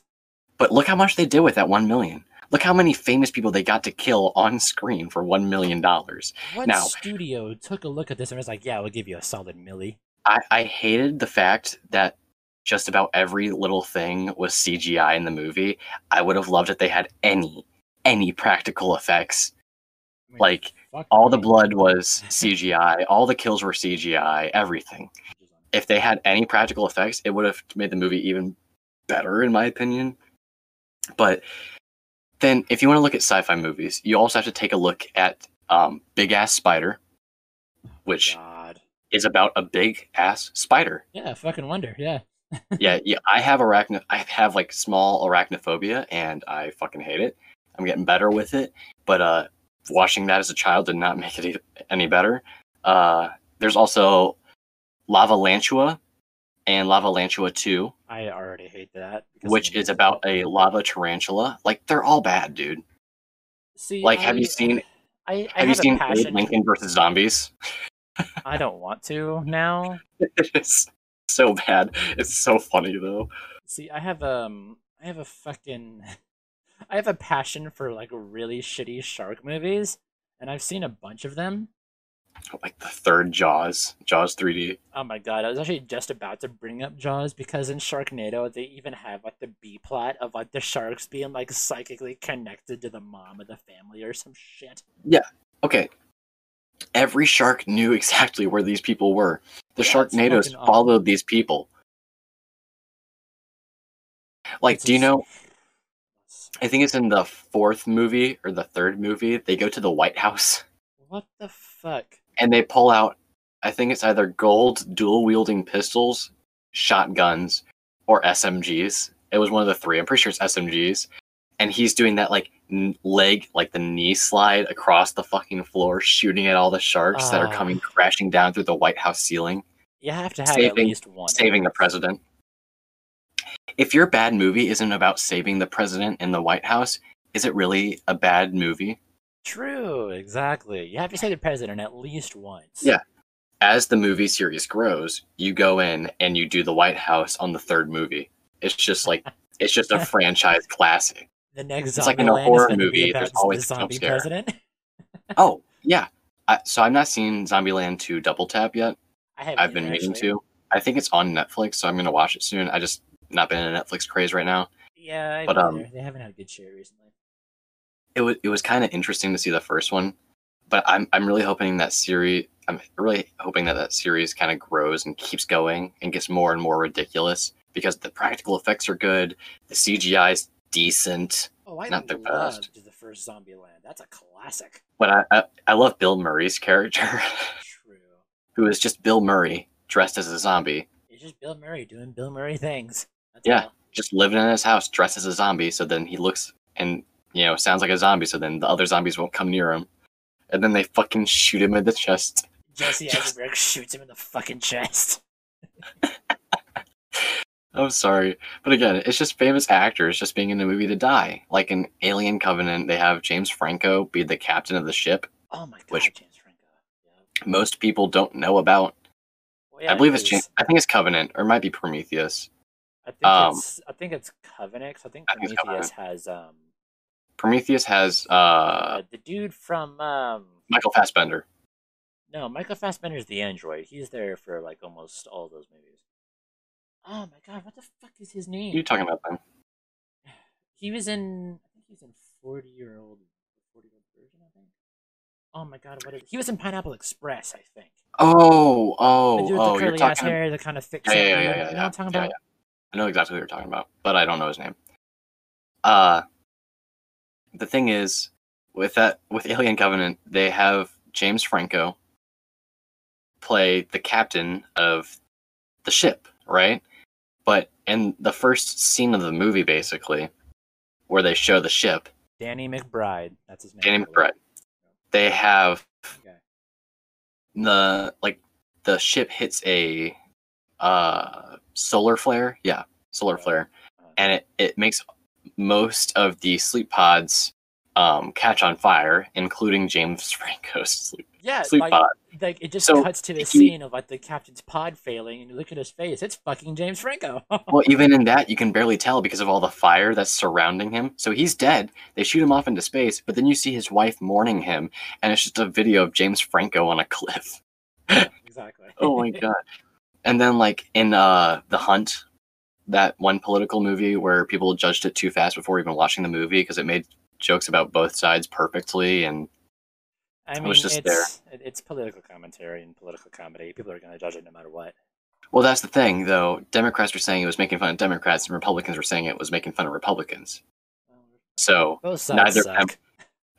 But look how much they did with that 1 million. Look how many famous people they got to kill on screen for one million dollars. What Now- studio took a look at this and was like, "Yeah, we'll give you a solid milli"? I, I hated the fact that just about every little thing was CGI in the movie. I would have loved if they had any any practical effects. I mean, Like all the blood was CGI, all the kills were CGI, everything. If they had any practical effects, it would have made the movie even better, in my opinion. But then, if you want to look at sci-fi movies, you also have to take a look at um, Big Ass Spider, which God. is about a big ass spider. Yeah, fucking wonder. Yeah. yeah, yeah. I have arachno. I have like small arachnophobia, and I fucking hate it. I'm getting better with it, but uh, watching that as a child did not make it e- any better. Uh, there's also Lavalantula and Lavalantula Two, I already hate that. which is about a lava tarantula. Like they're all bad, dude. See, like, have you seen- I, I Have, have, you seen Abe. Lincoln versus Zombies? I don't want to now. it's so bad. It's so funny though. See, I have um, I have a fucking, I have a passion for like really shitty shark movies, and I've seen a bunch of them. Like the third Jaws, Jaws 3D. Oh my god, I was actually just about to bring up Jaws because in Sharknado they even have like the B plot of like the sharks being like psychically connected to the mom of the family or some shit. Yeah. Okay. Every shark knew exactly where these people were. The Yeah, Sharknadoes fucking awful. followed these people. Like, do you know? I think it's in the fourth movie or the third movie. They go to the White House What the fuck? And they pull out, I think it's either gold dual wielding pistols, shotguns, or SMGs. It was one of the three. I'm pretty sure it's SMGs. And he's doing that like n- leg, like the knee slide across the fucking floor, shooting at all the sharks that are Ah. coming crashing down through the White House ceiling, You have to have at Saving- least one. saving the president. If your bad movie isn't about saving the president in the White House, is it really a bad movie? True, exactly. You have to say the president at least once. Yeah. As the movie series grows, you go in and you do the White House on the third movie. It's just like it's just a franchise classic. The next It's like in a horror movie, there's the always a zombie president. Oh yeah. I, so I'm not seen Zombieland 2 Double Tap yet. I I've been meaning to. I think it's on Netflix, so I'm gonna watch it soon. I just not been in a Netflix craze right now. Yeah, I But, but, um, they haven't had a good share recently. It was it was kind of interesting to see the first one, but I'm I'm really hoping that series. I'm really hoping that that series kind of grows and keeps going and gets more and more ridiculous because the practical effects are good, the CGI is decent, Oh, I not the loved best. the first Zombieland. That's a classic. but I I, I love Bill Murray's character, True. who is just Bill Murray dressed as a zombie. It's just Bill Murray doing Bill Murray things. That's Yeah. all. just living in his house dressed as a zombie so then he looks and you know sounds like a zombie so then the other zombies won't come near him and then they fucking shoot him in the chest Jesse Eisenberg shoots him in the fucking chest. i'm sorry but again it's just famous actors just being in a movie to die like in alien covenant they have james franco be the captain of the ship Oh my god, Which- James Franco. Yeah. most people don't know about Well, yeah, i believe it's james i think it's covenant or it might be prometheus I think um, it's I think it's Covenant. I think I think Prometheus has um prometheus has uh uh, the dude from um michael fassbender no Michael Fassbender's the android. He's there for like almost all those movies. Oh my god, what the fuck is his name? are you talking about then He was in I think he's in forty year old forty year old virgin. I think. Oh my god, what is he was in Pineapple Express? I think. oh oh the dude with oh the you're curly ass talking hair, the kind of thick. Yeah, yeah, yeah, yeah, You know yeah, I'm yeah. I know exactly what you're talking about, but I don't know his name. Uh the thing is, with that with Alien Covenant, they have James Franco play the captain of the ship, right? But in the first scene of the movie, basically, where they show the ship, Danny McBride. That's his name. Danny McBride, they have Okay. the like the ship hits a uh solar flare, yeah, solar flare, Uh, and it, it makes most of the sleep pods um, catch on fire, including James Franco's sleep, yeah, sleep like, pod. like it just So, cuts to the he- scene of like the captain's pod failing, and you look at his face. It's fucking James Franco. Well, even in that, you can barely tell because of all the fire that's surrounding him. So he's dead. They shoot him off into space, but then you see his wife mourning him, and it's just a video of James Franco on a cliff. exactly. Oh my god! And then, like in uh, the Hunt, that one political movie where people judged it too fast before even watching the movie because it made jokes about both sides perfectly, and I mean, was just it's there. it's political commentary and political comedy. People are going to judge it no matter what. well, that's the thing though. Democrats were saying it was making fun of Democrats, and Republicans were saying it was making fun of Republicans. So neither them-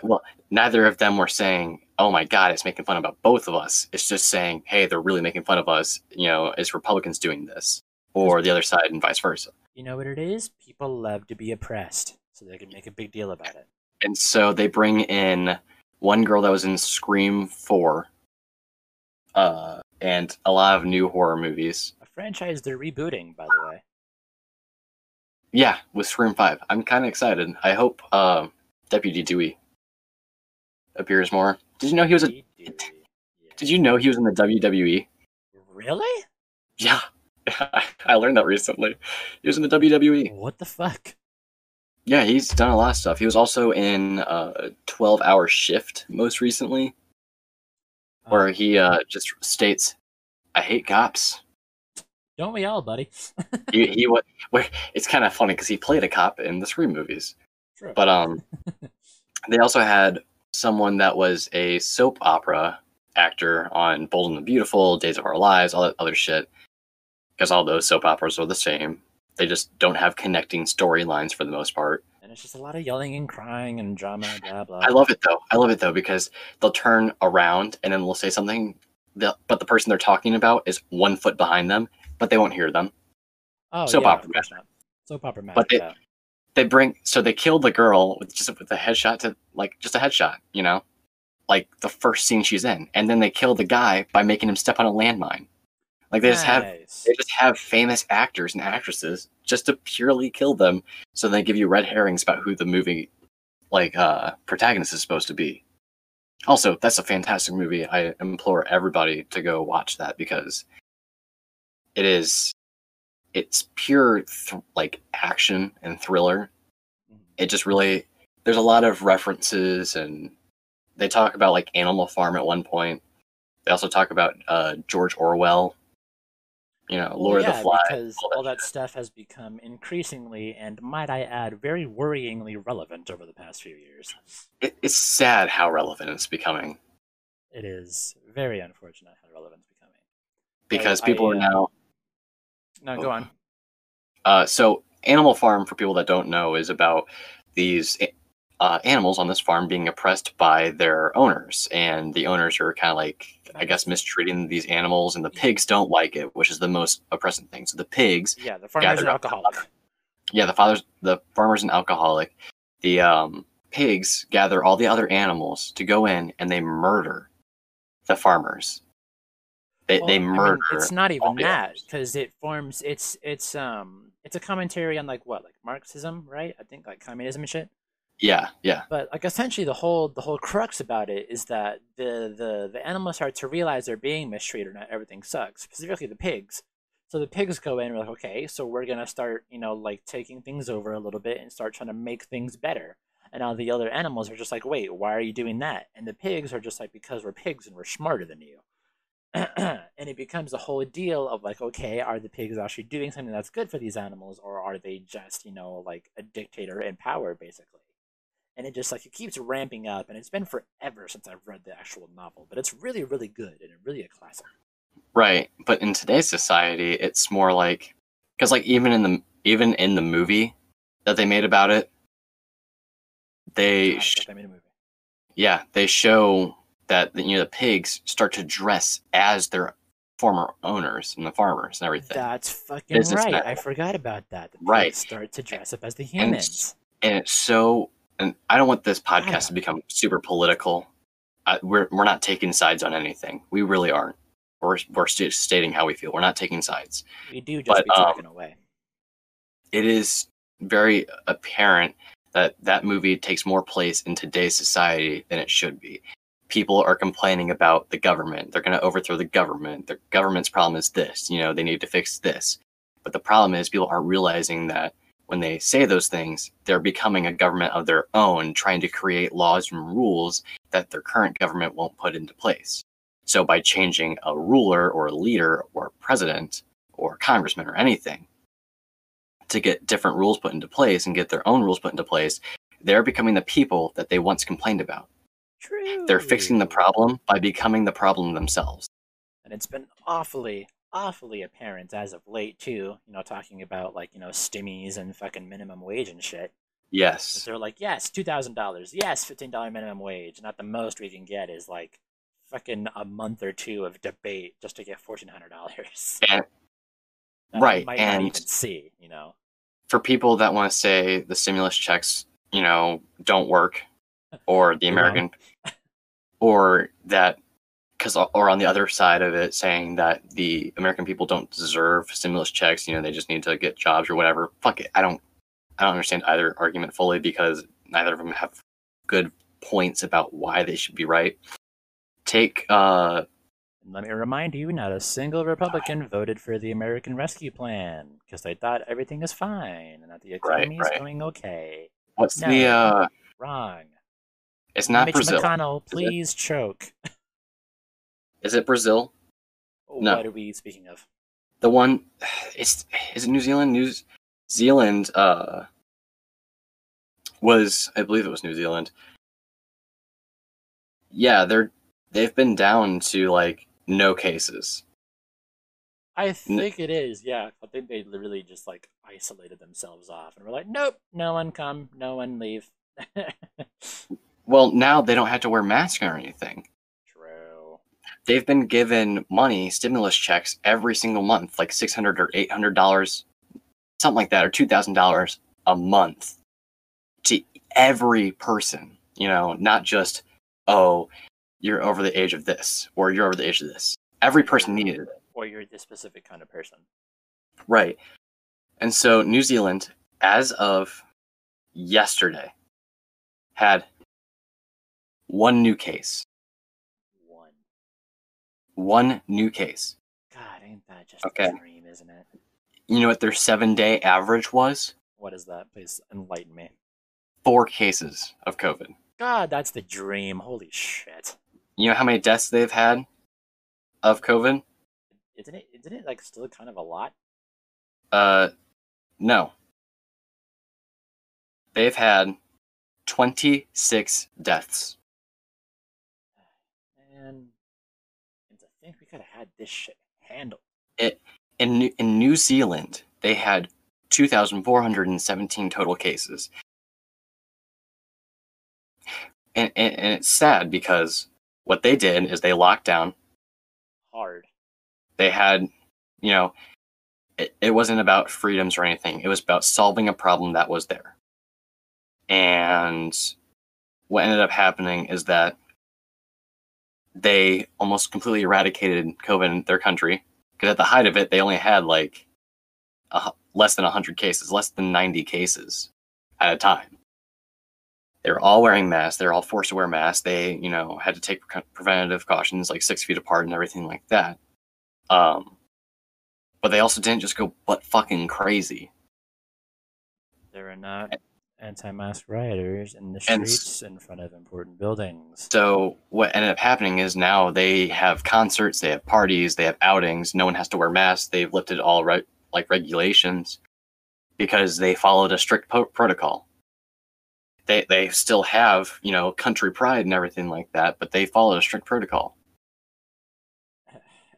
neither of them were saying, "Oh my God, it's making fun about both of us." It's just saying, "Hey, they're really making fun of us." You know, is Republicans doing this, or the other side, and vice versa. You know what it is? People love to be oppressed, so they can make a big deal about it. And so they bring in one girl that was in Scream Four, uh, and a lot of new horror movies. A franchise they're rebooting, by the way. Yeah, with Scream Five, I'm kind of excited. I hope uh, Deputy Dewey appears more. Did you know he was a? Dewey. Did you know he was in the WWE? Really? Yeah, I learned that recently. He was in the WWE. What the fuck? Yeah, he's done a lot of stuff. He was also in uh, 12 Hour Shift most recently, where he uh, just states, "I hate cops." Don't we all, buddy? He, he what? Where it's kind of funny because he played a cop in the Scream movies, True. but um, they also had someone that was a soap opera actor on Bold and the Beautiful, Days of Our Lives, all that other shit. Because all those soap operas are the same. They just don't have connecting storylines for the most part. and it's just a lot of yelling and crying and drama, blah blah. I love it though. I love it though because they'll turn around and then they'll say something, that, but the person they're talking about is one foot behind them, but they won't hear them. oh, soap yeah, opera. Soap opera magic. But they- yeah. They bring so they killed the girl with just with a headshot to like just a headshot, you know, like the first scene she's in, and then they kill the guy by making him step on a landmine. Like they just have they just have famous actors and actresses just to purely kill them, so they give you red herrings about who the movie like uh protagonist is supposed to be. Also, that's a fantastic movie. I implore everybody to go watch that because it is it's pure th- like action and thriller. It just really there's a lot of references and they talk about like Animal Farm at one point. They also talk about uh, George Orwell, you know, Well, Lord yeah, of the Flies. because all that all that stuff has become increasingly, and might I add, very worryingly relevant over the past few years. It, it's sad how relevant it's becoming It is very unfortunate how relevant it's becoming. because I, people are uh, now. No, go on. Uh, so, Animal Farm, for people that don't know, is about these uh, animals on this farm being oppressed by their owners, and the owners are kind of like, I guess, mistreating these animals, and the pigs don't like it, which is the most oppressive thing. So the pigs Yeah, the farmer's an gathered up- alcoholic. yeah, the father's the farmer's an alcoholic. The um, pigs gather all the other animals to go in and they murder the farmers. They Well, they I mean, murder. it's not even that because it forms. It's it's um it's a commentary on like what like Marxism, right? I think like communism and shit. Yeah, yeah, But like essentially the whole the whole crux about it is that the the the animals start to realize they're being mistreated and everything sucks. Specifically the pigs. So the pigs go in are like, okay, so we're gonna start, you know, like taking things over a little bit and start trying to make things better. And now the other animals are just like, wait, why are you doing that? And the pigs are just like, because we're pigs and we're smarter than you. and it becomes a whole deal of like, okay, are the pigs actually doing something that's good for these animals, or are they just, you know, like a dictator in power, basically? And it just like it keeps ramping up, and it's been forever since I've read the actual novel, but it's really, really good and really a classic. right. But in today's society, it's more like because like even in the even in the movie that they made about it, they sh- I made a movie. yeah they show that you know the pigs start to dress as their former owners and the farmers and everything. That's fucking Businessmen. right. I forgot about that. The pigs Right. start to dress up as the And humans. and it's so and i don't want this podcast to become super political I, we're, we're not taking sides on anything we really aren't we're, we're st- stating how we feel we're not taking sides We do just but, be um, talking away. it is very apparent that that movie takes more place in today's society than it should be people are complaining about the government. They're going to overthrow the government. The government's problem is this. You know, they need to fix this. But the problem is people aren't realizing that when they say those things, they're becoming a government of their own, trying to create laws and rules that their current government won't put into place. So by changing a ruler or a leader or a president or congressman or anything to get different rules put into place and get their own rules put into place, they're becoming the people that they once complained about. True. They're fixing the problem by becoming the problem themselves. And it's been awfully, awfully apparent as of late too. You know, talking about like you know stimmies and fucking minimum wage and shit. Yes. They're like, yes, two thousand dollars, yes, fifteen dollar minimum wage. Not the most we can get is like fucking a month or two of debate just to get fourteen hundred dollars. Right, Might not and- even see. You know. For people that want to say the stimulus checks, you know, don't work, or the. American, or that, because, or on the other side of it, saying that the American people don't deserve stimulus checks, you know, they just need to get jobs or whatever. Fuck it. I don't, I don't understand either argument fully because neither of them have good points about why they should be right. Take, uh, let me remind you, not a single Republican voted for the American Rescue Plan because they thought everything is fine and that the economy is right. going okay. what's No. the, uh, Wrong. it's not Mitch Brazil. McConnell, please choke. Is it Brazil? No. What are we speaking of? the one it's is it New Zealand? New Zealand uh was I believe it was New Zealand. Yeah, they're they've been down to like no cases. I think it is, yeah. I think they literally just like isolated themselves off and were like, nope, no one come, no one leave. Well, now they don't have to wear masks or anything. They've been given money, stimulus checks every single month, like six hundred or eight hundred dollars, something like that, or two thousand dollars a month to every person. You know, not just oh, you're over the age of this or you're over the age of this. Every person needed it. Or you're this specific kind of person. Right. And so New Zealand, as of yesterday, had one new case. One. New case. God, ain't that just Okay. a dream, isn't it? You know what their seven day average was? What is that? Please enlighten me. Four cases of COVID. God, that's the dream. Holy shit. You know how many deaths they've had of COVID? Isn't it isn't it like still kind of a lot? Uh, no. They've had 26 deaths. Man, and to think we could have had this shit handled. It, In New, in New Zealand, they had 2,417 total cases. And, and, and it's sad because what they did is they locked down. Hard. They had, you know, it, it wasn't about freedoms or anything. It was about solving a problem that was there. And what ended up happening is that they almost completely eradicated COVID in their country. Because at the height of it, they only had like a, less than 100 cases, less than 90 cases at a time. They were all wearing masks. They were all forced to wear masks. They, you know, had to take pre- preventative cautions like six feet apart and everything like that. Um, but they also didn't just go butt fucking crazy. There are not anti-mask rioters in the And streets in front of important buildings. So what ended up happening is now they have concerts, they have parties, they have outings. No one has to wear masks. They've lifted all re- like regulations because they followed a strict po- protocol. They they still have you know country pride and everything like that, but they followed a strict protocol.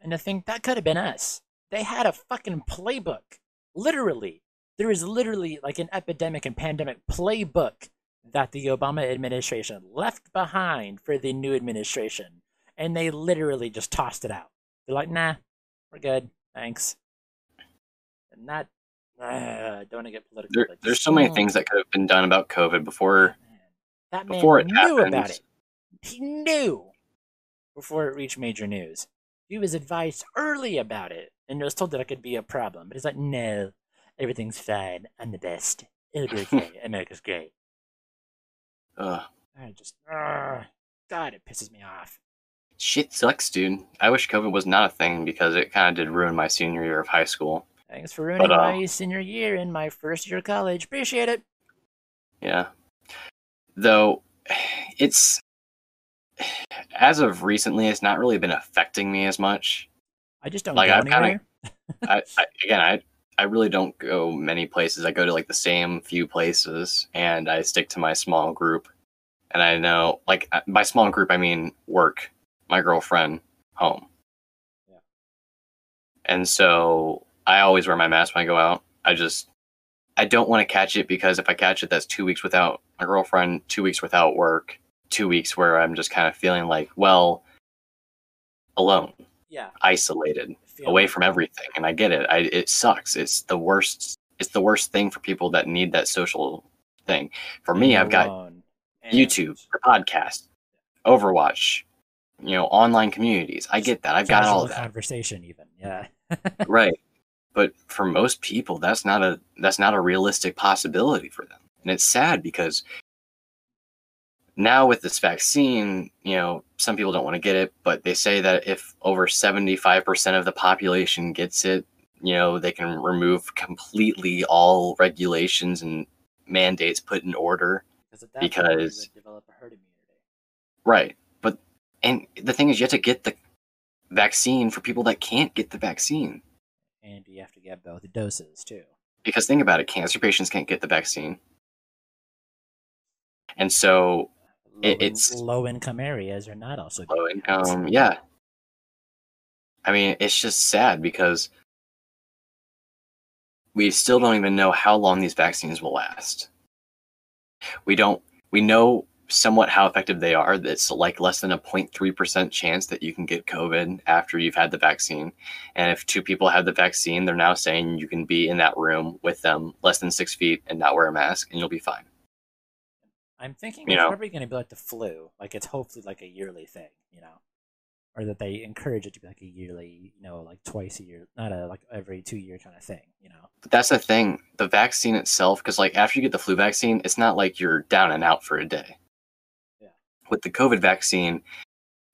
And to think that could have been us. They had a fucking playbook. Literally. There is literally like an epidemic and pandemic playbook that the Obama administration left behind for the new administration. And they literally just tossed it out. They're like, nah, we're good. Thanks. And that, uh, don't want to get political. There, there's so many things that could have been done about COVID before That man before it knew happened. about it. He knew before it reached major news. He was advised early about it and was told that it could be a problem. But he's like, no, everything's fine. I'm the best. It'll be okay. America's great. Ugh. I just, uh, God, it pisses me off. Shit sucks, dude. I wish COVID was not a thing because it kind of did ruin my senior year of high school. Thanks for ruining But, uh, my senior year in my first year of college. Appreciate it. Yeah. Though it's as of recently, it's not really been affecting me as much. I just don't Like, I've I, I again, I I really don't go many places. I go to like the same few places, and I stick to my small group. And I know, like uh, by small group, I mean work, my girlfriend, home. Yeah. And so I always wear my mask when I go out. I just I don't want to catch it because if I catch it, that's two weeks without my girlfriend, two weeks without work, two weeks where I'm just kind of feeling like, well, alone, Yeah. isolated away from everything and i get it. I, it sucks. It's the worst it's the worst thing for people that need that social thing. For me i've got youtube the podcast overwatch you know online communities. I get that. I've got all of that. conversation, even. Yeah. right. But for most people that's not a that's not a realistic possibility for them. And it's sad because now with this vaccine you know some people don't want to get it but they say that if over 75% of the population gets it you know they can remove completely all regulations and mandates put in order Because at that point, you Because- would develop a herd immunity. right but and the thing is you have to get the vaccine for people that can't get the vaccine And you have to get both doses, too. because think about it cancer patients can't get the vaccine and so It- it's- low income areas are not also low income yeah. I mean it's just sad because we still don't even know how long these vaccines will last. We don't we know somewhat how effective they are it's like less than a 0.3% chance that you can get covid after you've had the vaccine. And if two people have the vaccine they're now saying you can be in that room with them less than six feet and not wear a mask and you'll be fine I'm thinking you it's know. probably going to be like the flu. Like it's hopefully like a yearly thing, you know, or that they encourage it to be like a yearly, you know, like twice a year, not a like every two year kind of thing, you know. But that's the thing. The vaccine itself, because like after you get the flu vaccine, it's not like you're down and out for a day. Yeah. With the COVID vaccine,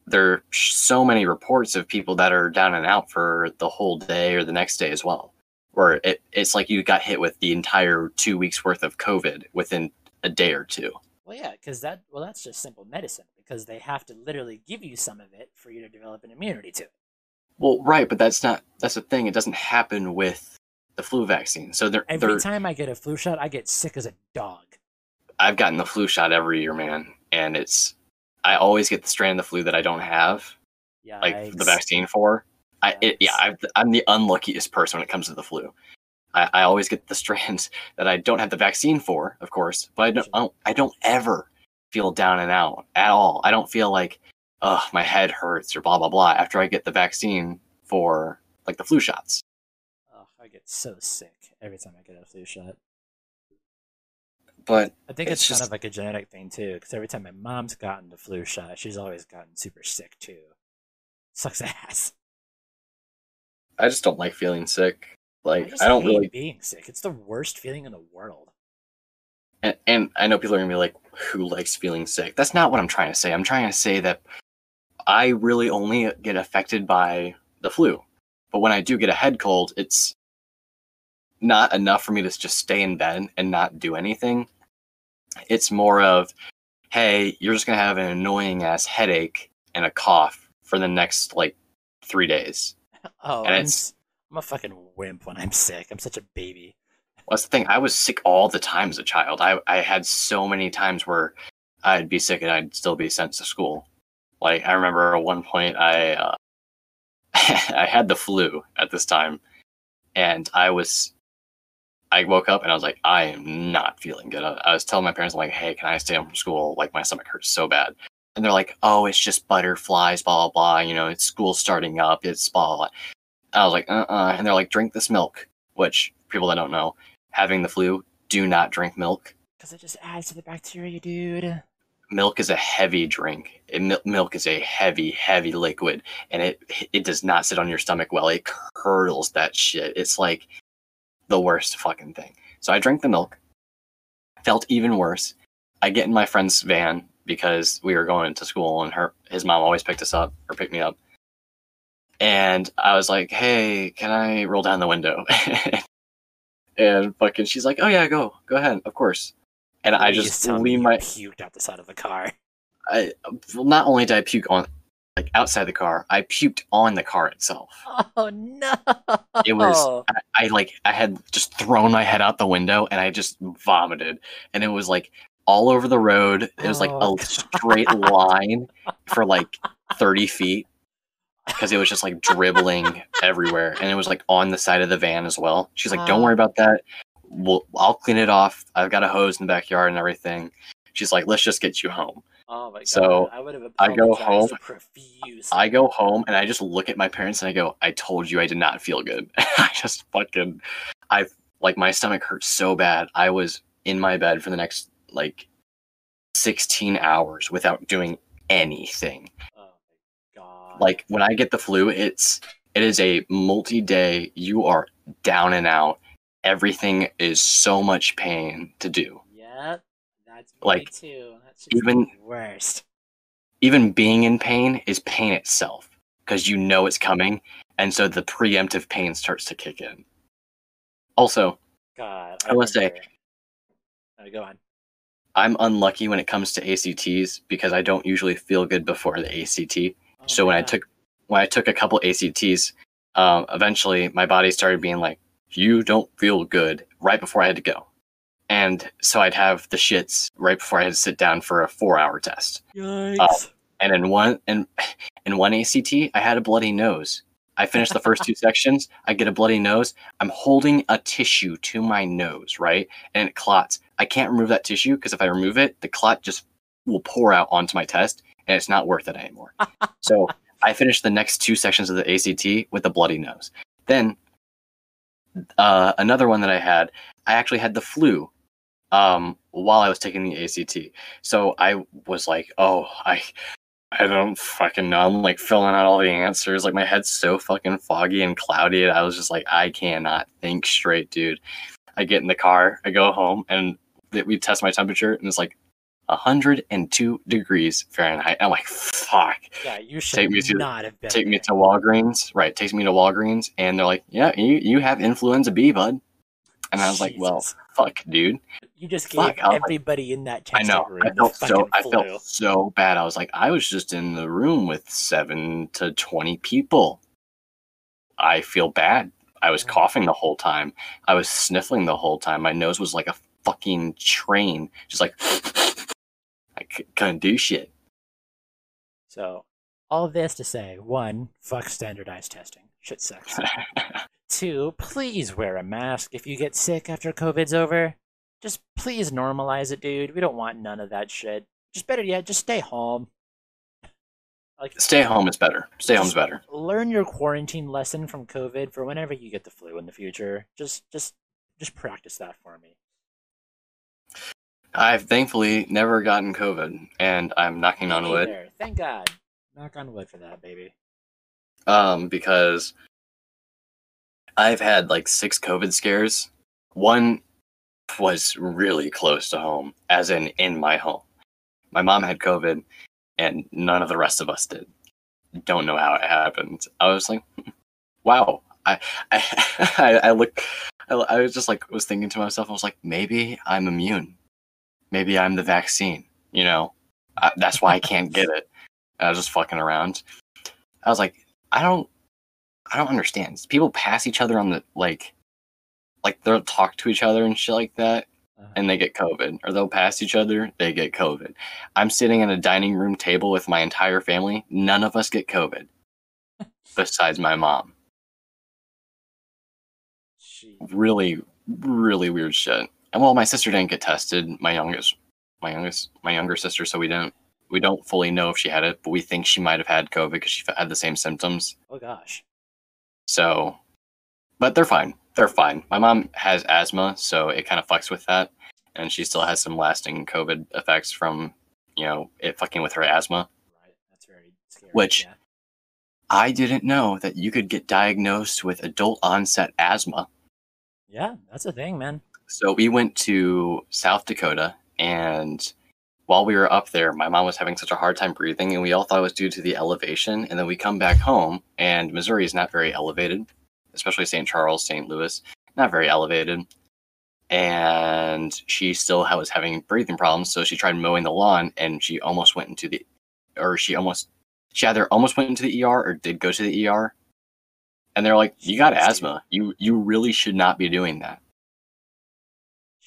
there are so many reports of people that are down and out for the whole day or the next day as well. Where it, it's like you got hit with the entire two weeks worth of COVID within a day or two. Well, yeah, because that well, that's just simple medicine because they have to literally give you some of it for you to develop an immunity to it. Well, right, but that's not that's the thing. It doesn't happen with the flu vaccine. So they're, Every they're time I get a flu shot, I get sick as a dog. I've gotten the flu shot every year, man, and it's I always get the strand of the flu that I don't have. Yeah, like the vaccine for. I it, yeah, I've, I'm the unluckiest person when it comes to the flu. I, I always get the strands that I don't have the vaccine for, of course, but I don't, I don't I don't ever feel down and out at all. I don't feel like oh my head hurts or blah blah blah after I get the vaccine for like the flu shots. Oh, I get so sick every time I get a flu shot. But I think It's it's, kind just- of like a genetic thing too, because every time my mom's gotten the flu shot, she's always gotten super sick too. Sucks ass. I just don't like feeling sick. Like just I don't really being sick. It's the worst feeling in the world. and, and I know people are gonna be like, "Who likes feeling sick?" That's not what I'm trying to say. I'm trying to say that I really only get affected by the flu, but when I do get a head cold, it's not enough for me to just stay in bed and not do anything. It's more of, "Hey, you're just gonna have an annoying ass headache and a cough for the next like three days." Oh, And I'm, it's- I'm a fucking wimp when I'm sick. I'm such a baby. Well, that's the thing. I was sick all the time as a child. I, I had so many times where I'd be sick and I'd still be sent to school. Like I remember at one point I uh, I had the flu at this time, and I was I woke up and I was like I am not feeling good. I, was telling my parents I'm like, hey, can I stay home from school? Like my stomach hurts so bad. And they're like, oh, it's just butterflies, blah blah blah. You know, it's school starting up. It's blah. blah. I was like, uh uh And they're like, drink this milk. Which people that don't know, having the flu, do not drink milk. Because it just adds to the bacteria, dude. Milk is a heavy drink. It, milk is a heavy, heavy liquid, and it it does not sit on your stomach well. It curdles that shit. It's like the worst fucking thing. So I drank the milk. Felt even worse. I get in my friend's van because we were going to school and her his mom always picked us up or picked me up. And I was like, "Hey, can I roll down the window?" and fucking, she's like, "Oh yeah, go, go ahead, of course." And I just tell lean my. puked out the side of the car. I well, not only did I puke on, like outside the car, I puked on the car itself. Oh no! It was I, I like I had just thrown my head out the window and I just vomited, and it was like all over the road. It was like Oh, a straight line for like thirty feet because it was just like dribbling everywhere, and it was like on the side of the van as well. She's like, "Don't worry about that. We'll, I'll clean it off. I've got a hose in the backyard and everything." She's like, "Let's just get you home." Oh my god! So, I would have I go home. I go home and I just look at my parents and I go, I told you I did not feel good. I just fucking, I like my stomach hurt so bad. I was in my bed for the next like 16 hours without doing anything. Like when I get the flu, it's, it is a multi day, you are down and out. Everything is so much pain to do. yeah, that's me like, too. That's just even- the worst. Even being in pain is pain itself because you know it's coming. And so the preemptive pain starts to kick in. Also, God, I to say- remember- Oh, go on. I'm unlucky when it comes to ACTs because I don't usually feel good before the ACT. Oh so when I took when I took a couple ACTs, um, eventually my body started being like, "You don't feel good," right before I had to go, and so I'd have the shits right before I had to sit down for a four-hour test. Yikes! And in one in in one ACT, I had a bloody nose. I finished the first two sections. I get a bloody nose. I'm holding a tissue to my nose, right, and it clots. I can't remove that tissue because if I remove it, the clot just will pour out onto my test, and it's not worth it anymore. so I finished the next two sections of the ACT with a bloody nose. Then uh, another one that I had, I actually had the flu um, while I was taking the ACT. So I was like, oh, I I don't fucking know. I'm like filling out all the answers. Like my head's so fucking foggy and cloudy. And I was just like, I cannot think straight, dude. I get in the car, I go home, and we test my temperature, and it's like 102 degrees Fahrenheit. I'm like, fuck. yeah, you should take me to- not have been. Take me there. to Walgreens. Right, takes me to Walgreens, and they're like, yeah, you, you have influenza B, bud. And I was like, well, fuck, dude. you just gave fuck, I was like- everybody in that I know. room I felt so. I flu. felt so bad. I was like, I was just in the room with seven to twenty people. I feel bad. I was Mm. coughing the whole time. I was sniffling the whole time. My nose was like a fucking train, just like I c- couldn't do shit. So, all this to say, one, fuck standardized testing. Shit sucks. Two, please wear a mask if you get sick after COVID's over. Just please normalize it, dude. We don't want none of that shit. Just better yet, just stay home. Like, Stay home is better. Stay home's Just- better. learn your quarantine lesson from COVID for whenever you get the flu in the future. Just, just, just practice that for me. I've thankfully never gotten COVID, and I'm knocking Me on wood. neither. Thank God. Knock on wood for that, baby. um, because I've had like six COVID scares. One was really close to home, as in in my home. My mom had COVID, and none of the rest of us did. Don't know how it happened. I was like, "Hmm, wow. I I I look. I, I was just like was thinking to myself. I was like, maybe I'm immune. Maybe I'm the vaccine. You know, I, that's why I can't get it. And I was just fucking around. I was like, I don't I don't understand. People pass each other on the like like they'll talk to each other and shit like that Uh, and they get COVID. Or they'll pass each other, they get COVID. I'm sitting at a dining room table with my entire family. None of us get COVID. besides my mom. Gee. Really, really weird shit. And well, my sister didn't get tested. My youngest my youngest my younger sister, so we didn't we don't fully know if she had it, but we think she might have had COVID because she had the same symptoms. Oh gosh. So, but they're fine. They're fine. My mom has asthma, so it kind of fucks with that, and she still has some lasting COVID effects from, you know, it fucking with her asthma. Right. That's very scary. Which- Yeah. I didn't know that you could get diagnosed with adult onset asthma. Yeah, that's a thing, man. So we went to South Dakota, and while we were up there, my mom was having such a hard time breathing, and we all thought it was due to the elevation. And then we come back home, and Missouri is not very elevated, especially St. Charles, St. Louis, not very elevated. And she still was having breathing problems, so she tried mowing the lawn, and she almost went into the, or she almost, she either almost went into the ER or did go to the ER. And they're like, "You got asthma. You you really should not be doing that."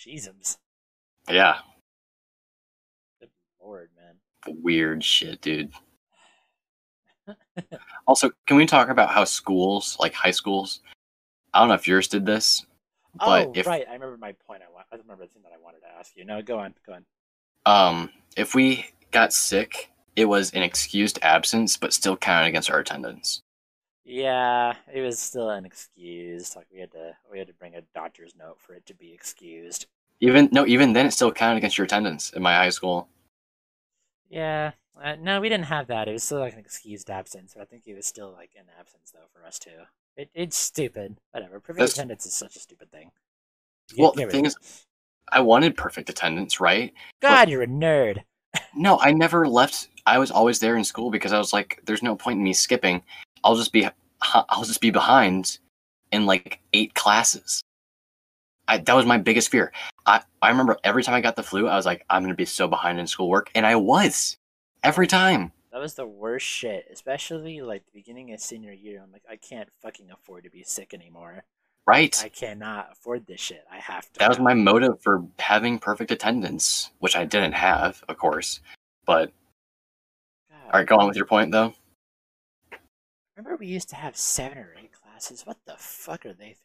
Jesus. Yeah, Good lord, man. weird shit, dude. also, can we talk about how schools, like high schools, I don't know if yours did this, but oh, if right. I remember my point. I, wa- I remember the thing that I wanted to ask you. No, go on. Go on. um if we got sick, it was an excused absence, but still counted against our attendance. Yeah, it was still an excuse. Like we had to, we had to bring a doctor's note for it to be excused. Even no, even then, it still counted against your attendance in my high school. Yeah. Uh, no, we didn't have that. It was still like an excused absence, but I think it was still like an absence though for us too. It, it's stupid. Whatever. Perfect That's- attendance is such a stupid thing. Well, the thing is. I wanted perfect attendance, right? God, you're a nerd. No, I never left. I was always there in school because I was like, "There's no point in me skipping. I'll just be, I'll just be behind in like eight classes." I, that was my biggest fear. I, I remember every time I got the flu, I was like, "I'm gonna be so behind in schoolwork," and I was every time. That was the worst shit, especially like the beginning of senior year. I'm like, I can't fucking afford to be sick anymore. Right? I cannot afford this shit. I have to. that was my motive for having perfect attendance, which I didn't have, of course. But God. all right, go on with your point though. Remember we used to have seven or eight classes? What the fuck are they?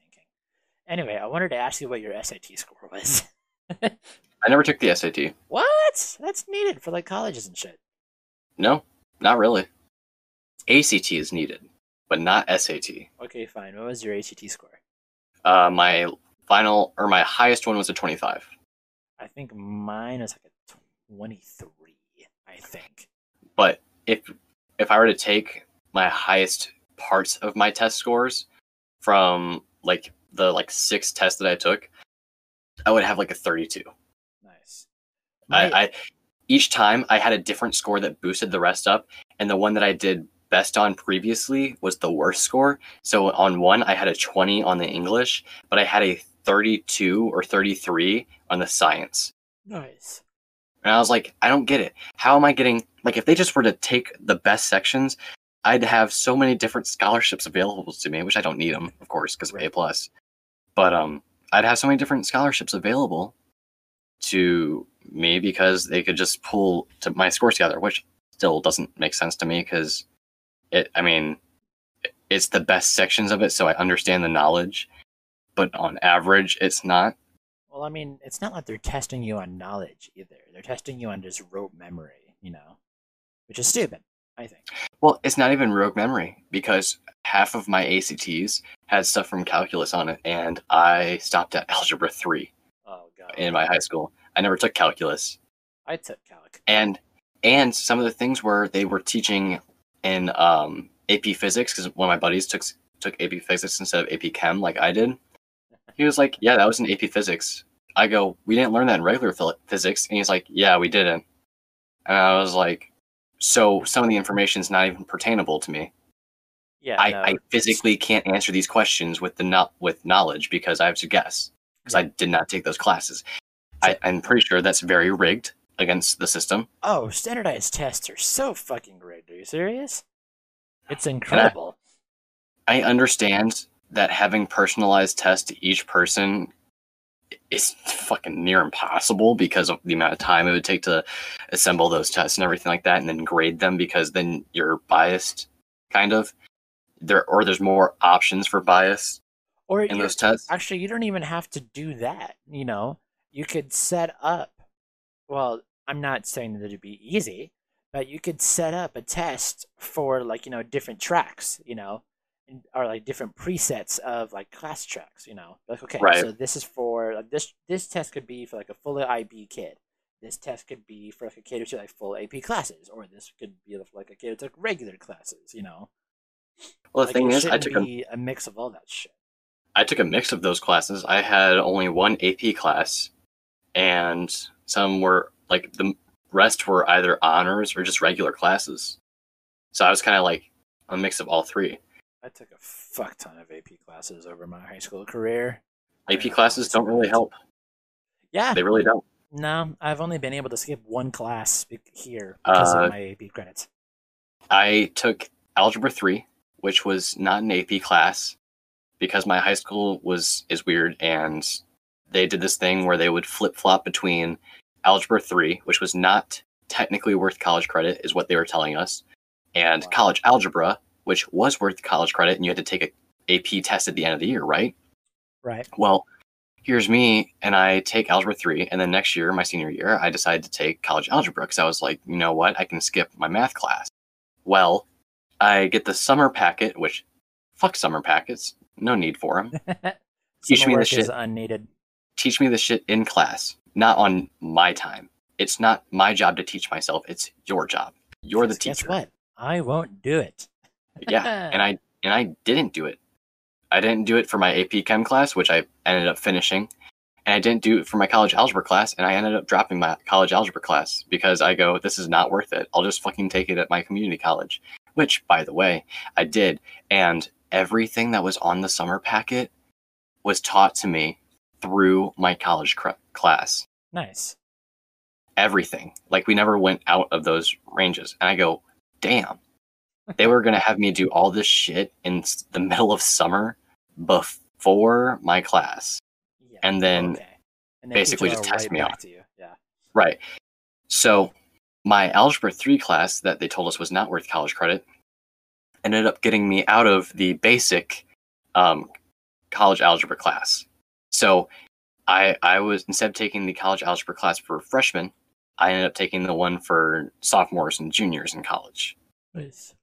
Anyway, I wanted to ask you what your SAT score was. I never took the SAT. what? That's needed for like colleges and shit. No, not really. ACT is needed, but not SAT. Okay, fine. What was your ACT score? Uh, my final or my highest one was a 25. I think mine was like a 23, I think. But if if I were to take my highest parts of my test scores from like the like six tests that I took, I would have like a 32. Nice. I, I each time I had a different score that boosted the rest up, and the one that I did best on previously was the worst score. So on one I had a 20 on the English, but I had a 32 or 33 on the science. nice. And I was like, I don't get it. How am I getting like if they just were to take the best sections, I'd have so many different scholarships available to me, which I don't need them, of course, because of A plus. But um, I'd have so many different scholarships available to me because they could just pull to my scores together, which still doesn't make sense to me because it. I mean, it's the best sections of it, so I understand the knowledge, but on average, it's not. Well, I mean, it's not like they're testing you on knowledge either. They're testing you on just rote memory, you know, which is stupid, I think. Well, it's not even rogue memory because half of my ACTs had stuff from calculus on it, and I stopped at algebra three Oh god. in my high school. I never took calculus, I took calc. and and some of the things where they were teaching in um, AP physics because one of my buddies took took AP physics instead of AP chem, like I did. He was like, "Yeah, that was in AP physics." I go, "We didn't learn that in regular physics," and he's like, "Yeah, we didn't." And I was like, "So some of the information is not even pertainable to me." Yeah. I, no, I physically can't answer these questions with the not with knowledge because I have to guess because I did not take those classes. I, I'm pretty sure that's very rigged against the system. Oh, standardized tests are so fucking rigged. Are you serious? It's incredible. I understand that having personalized tests to each person is fucking near impossible because of the amount of time it would take to assemble those tests and everything like that and then grade them because then you're biased kind of there or there's more options for bias Or in those tests actually, you don't even have to do that. You know, you could set up. Well, I'm not saying that it'd be easy, but you could set up a test for like you know different tracks. You know, or like different presets of like class tracks. You know, like okay, Right. so this is for like this. This test could be for like a full IB kid. This test could be for like a cater to like full AP classes, or this could be like a cater to like regular classes. You know, well the like, thing is i took a a mix of all that shit. I took a mix of those classes. I had only one AP class, and some were like the rest were either honors or just regular classes. So I was kind of like a mix of all three. I took a fuck ton of AP classes over my high school career. AP classes don't really help. Yeah, They really don't. no, I've only been able to skip one class here because Uh, of my AP credits. I took algebra 3, which was not an AP class because my high school was is weird and they did this thing where they would flip-flop between algebra 3, which was not technically worth college credit is what they were telling us, and Wow. college algebra, which was worth college credit and you had to take a AP test at the end of the year, right? Right. Well, here's me, and I take algebra three, and then next year, my senior year, I decided to take college algebra because I was like, you know what, I can skip my math class. Well, I get the summer packet, which fuck summer packets, no need for them. Teach me the shit. unneeded. Teach me the shit in class, not on my time. It's not my job to teach myself; it's your job. You're the Guess teacher. Guess what? I won't do it. Yeah and i and i didn't do it i didn't do it for my ap chem class which i ended up finishing and i didn't do it for my college algebra class and i ended up dropping my college algebra class because i go this is not worth it i'll just fucking take it at my community college which by the way i did and everything that was on the summer packet was taught to me through my college cr- class Nice. everything. Like we never went out of those ranges. And I go, damn, they were going to have me do all this shit in the middle of summer before my class. Yeah. And then okay. And basically just test right me out. To you. Yeah. Right. So my algebra 3 class that they told us was not worth college credit ended up getting me out of the basic um, college algebra class. So I I was instead of taking the college algebra class for freshmen, I ended up taking the one for sophomores and juniors in college. Nice.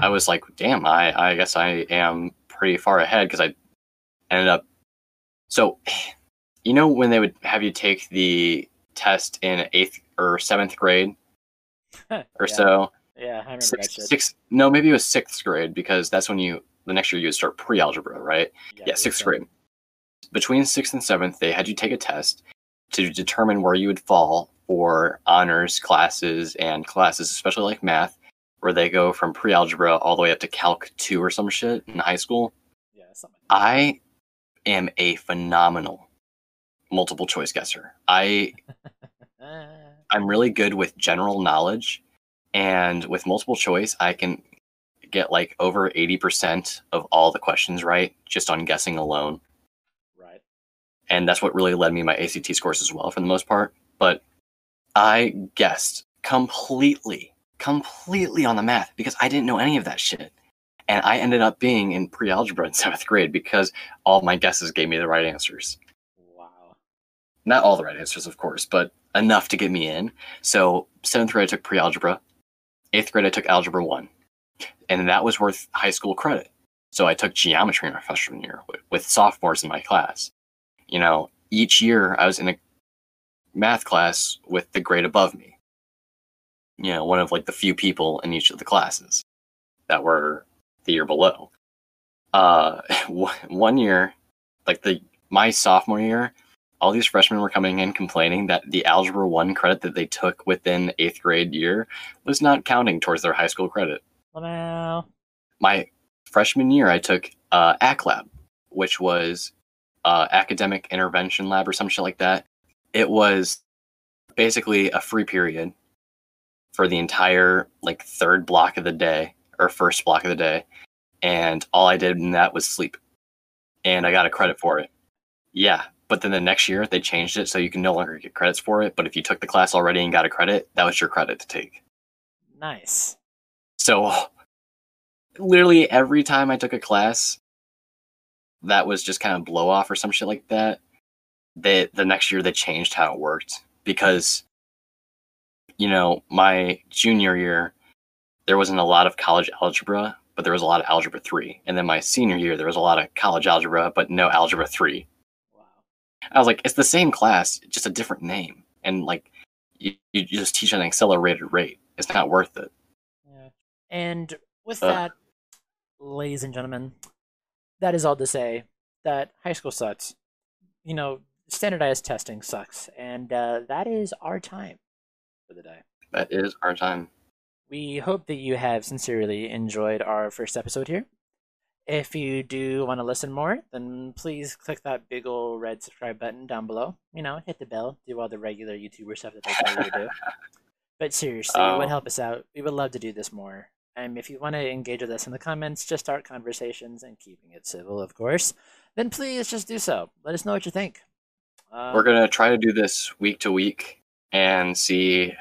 I was like, damn, I, I guess I am pretty far ahead because I ended up. So, you know, when they would have you take the test in eighth or seventh grade or Yeah. so, Yeah, I remember that sixth, shit. sixth, no, maybe it was sixth grade because that's when you, the next year you would start pre algebra, right? Yeah, was sixth grade. Between sixth and seventh, they had you take a test to determine where you would fall for honors classes and classes, especially like math, where they go from pre algebra all the way up to Calc 2 or some shit in high school. Yeah, something. I am a phenomenal multiple choice guesser. I. I'm really good with general knowledge, and with multiple choice, I can get like over 80% of all the questions right just on guessing alone. right. and that's what really led me my ACT scores as well for the most part. But I guessed completely, completely on the math because I didn't know any of that shit. And I ended up being in pre algebra in seventh grade because all my guesses gave me the right answers. Wow. Not all the right answers, of course, but enough to get me in. So, seventh grade, I took pre algebra. Eighth grade, I took algebra one. And that was worth high school credit. So, I took geometry in my freshman year with, with sophomores in my class. You know, each year I was in a math class with the grade above me. You know, one of like the few people in each of the classes that were the year below. Uh, one year, like the my sophomore year, all these freshmen were coming in complaining that the algebra one credit that they took within eighth grade year was not counting towards their high school credit. Well, My freshman year, I took uh, AC Lab, which was uh, academic intervention lab or some shit like that. It was basically a free period for the entire like third block of the day or first block of the day, and all I did in that was sleep, and I got a credit for it. Yeah, but then the next year they changed it so you can no longer get credits for it. But if you took the class already and got a credit, that was your credit to take. nice. So literally every time I took a class that was just kind of blow off or some shit like that, they the next year they changed how it worked because you know, my junior year there wasn't a lot of college algebra, but there was a lot of algebra 3. And then my senior year there was a lot of college algebra but no algebra 3. Wow. I was like it's the same class, just a different name. And like you, you just teach at an accelerated rate. It's not worth it. Yeah. And with Uh. that, ladies and gentlemen, that is all to say that high school sucks. You know, standardized testing sucks, and uh, that is our time. For the day. That is our time. We hope that you have sincerely enjoyed our first episode here. If you do want to listen more, then please click that big old red subscribe button down below. You know, hit the bell, do all the regular YouTuber stuff that they tell you to do. But seriously, it would Oh. help us out. We would love to do this more. And if you want to engage with us in the comments, just start conversations and keeping it civil, of course, then please just do so. Let us know what you think. Um, We're gonna try to do this week to week and see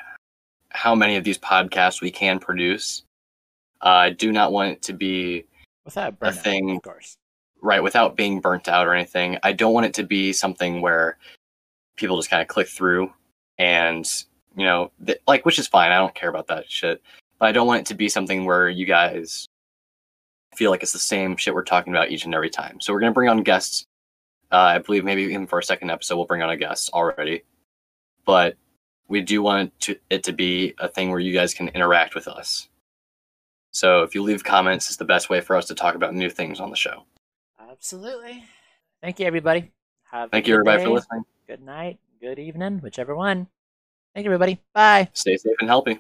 how many of these podcasts we can produce. Uh, I do not want it to be without burnout, thing- of course. right without being burnt out or anything. I don't want it to be something where people just kind of click through and you know, th- like which is fine. I don't care about that shit. But I don't want it to be something where you guys feel like it's the same shit we're talking about each and every time. So we're gonna bring on guests. Uh, I believe maybe even for a second episode we'll bring on a guest already. But we do want to, it to be a thing where you guys can interact with us. So if you leave comments, it's the best way for us to talk about new things on the show. Absolutely. Thank you, everybody. Have Thank you, everybody, for listening. Good night, good evening, whichever one. Thank you, everybody. Bye. Stay safe and healthy.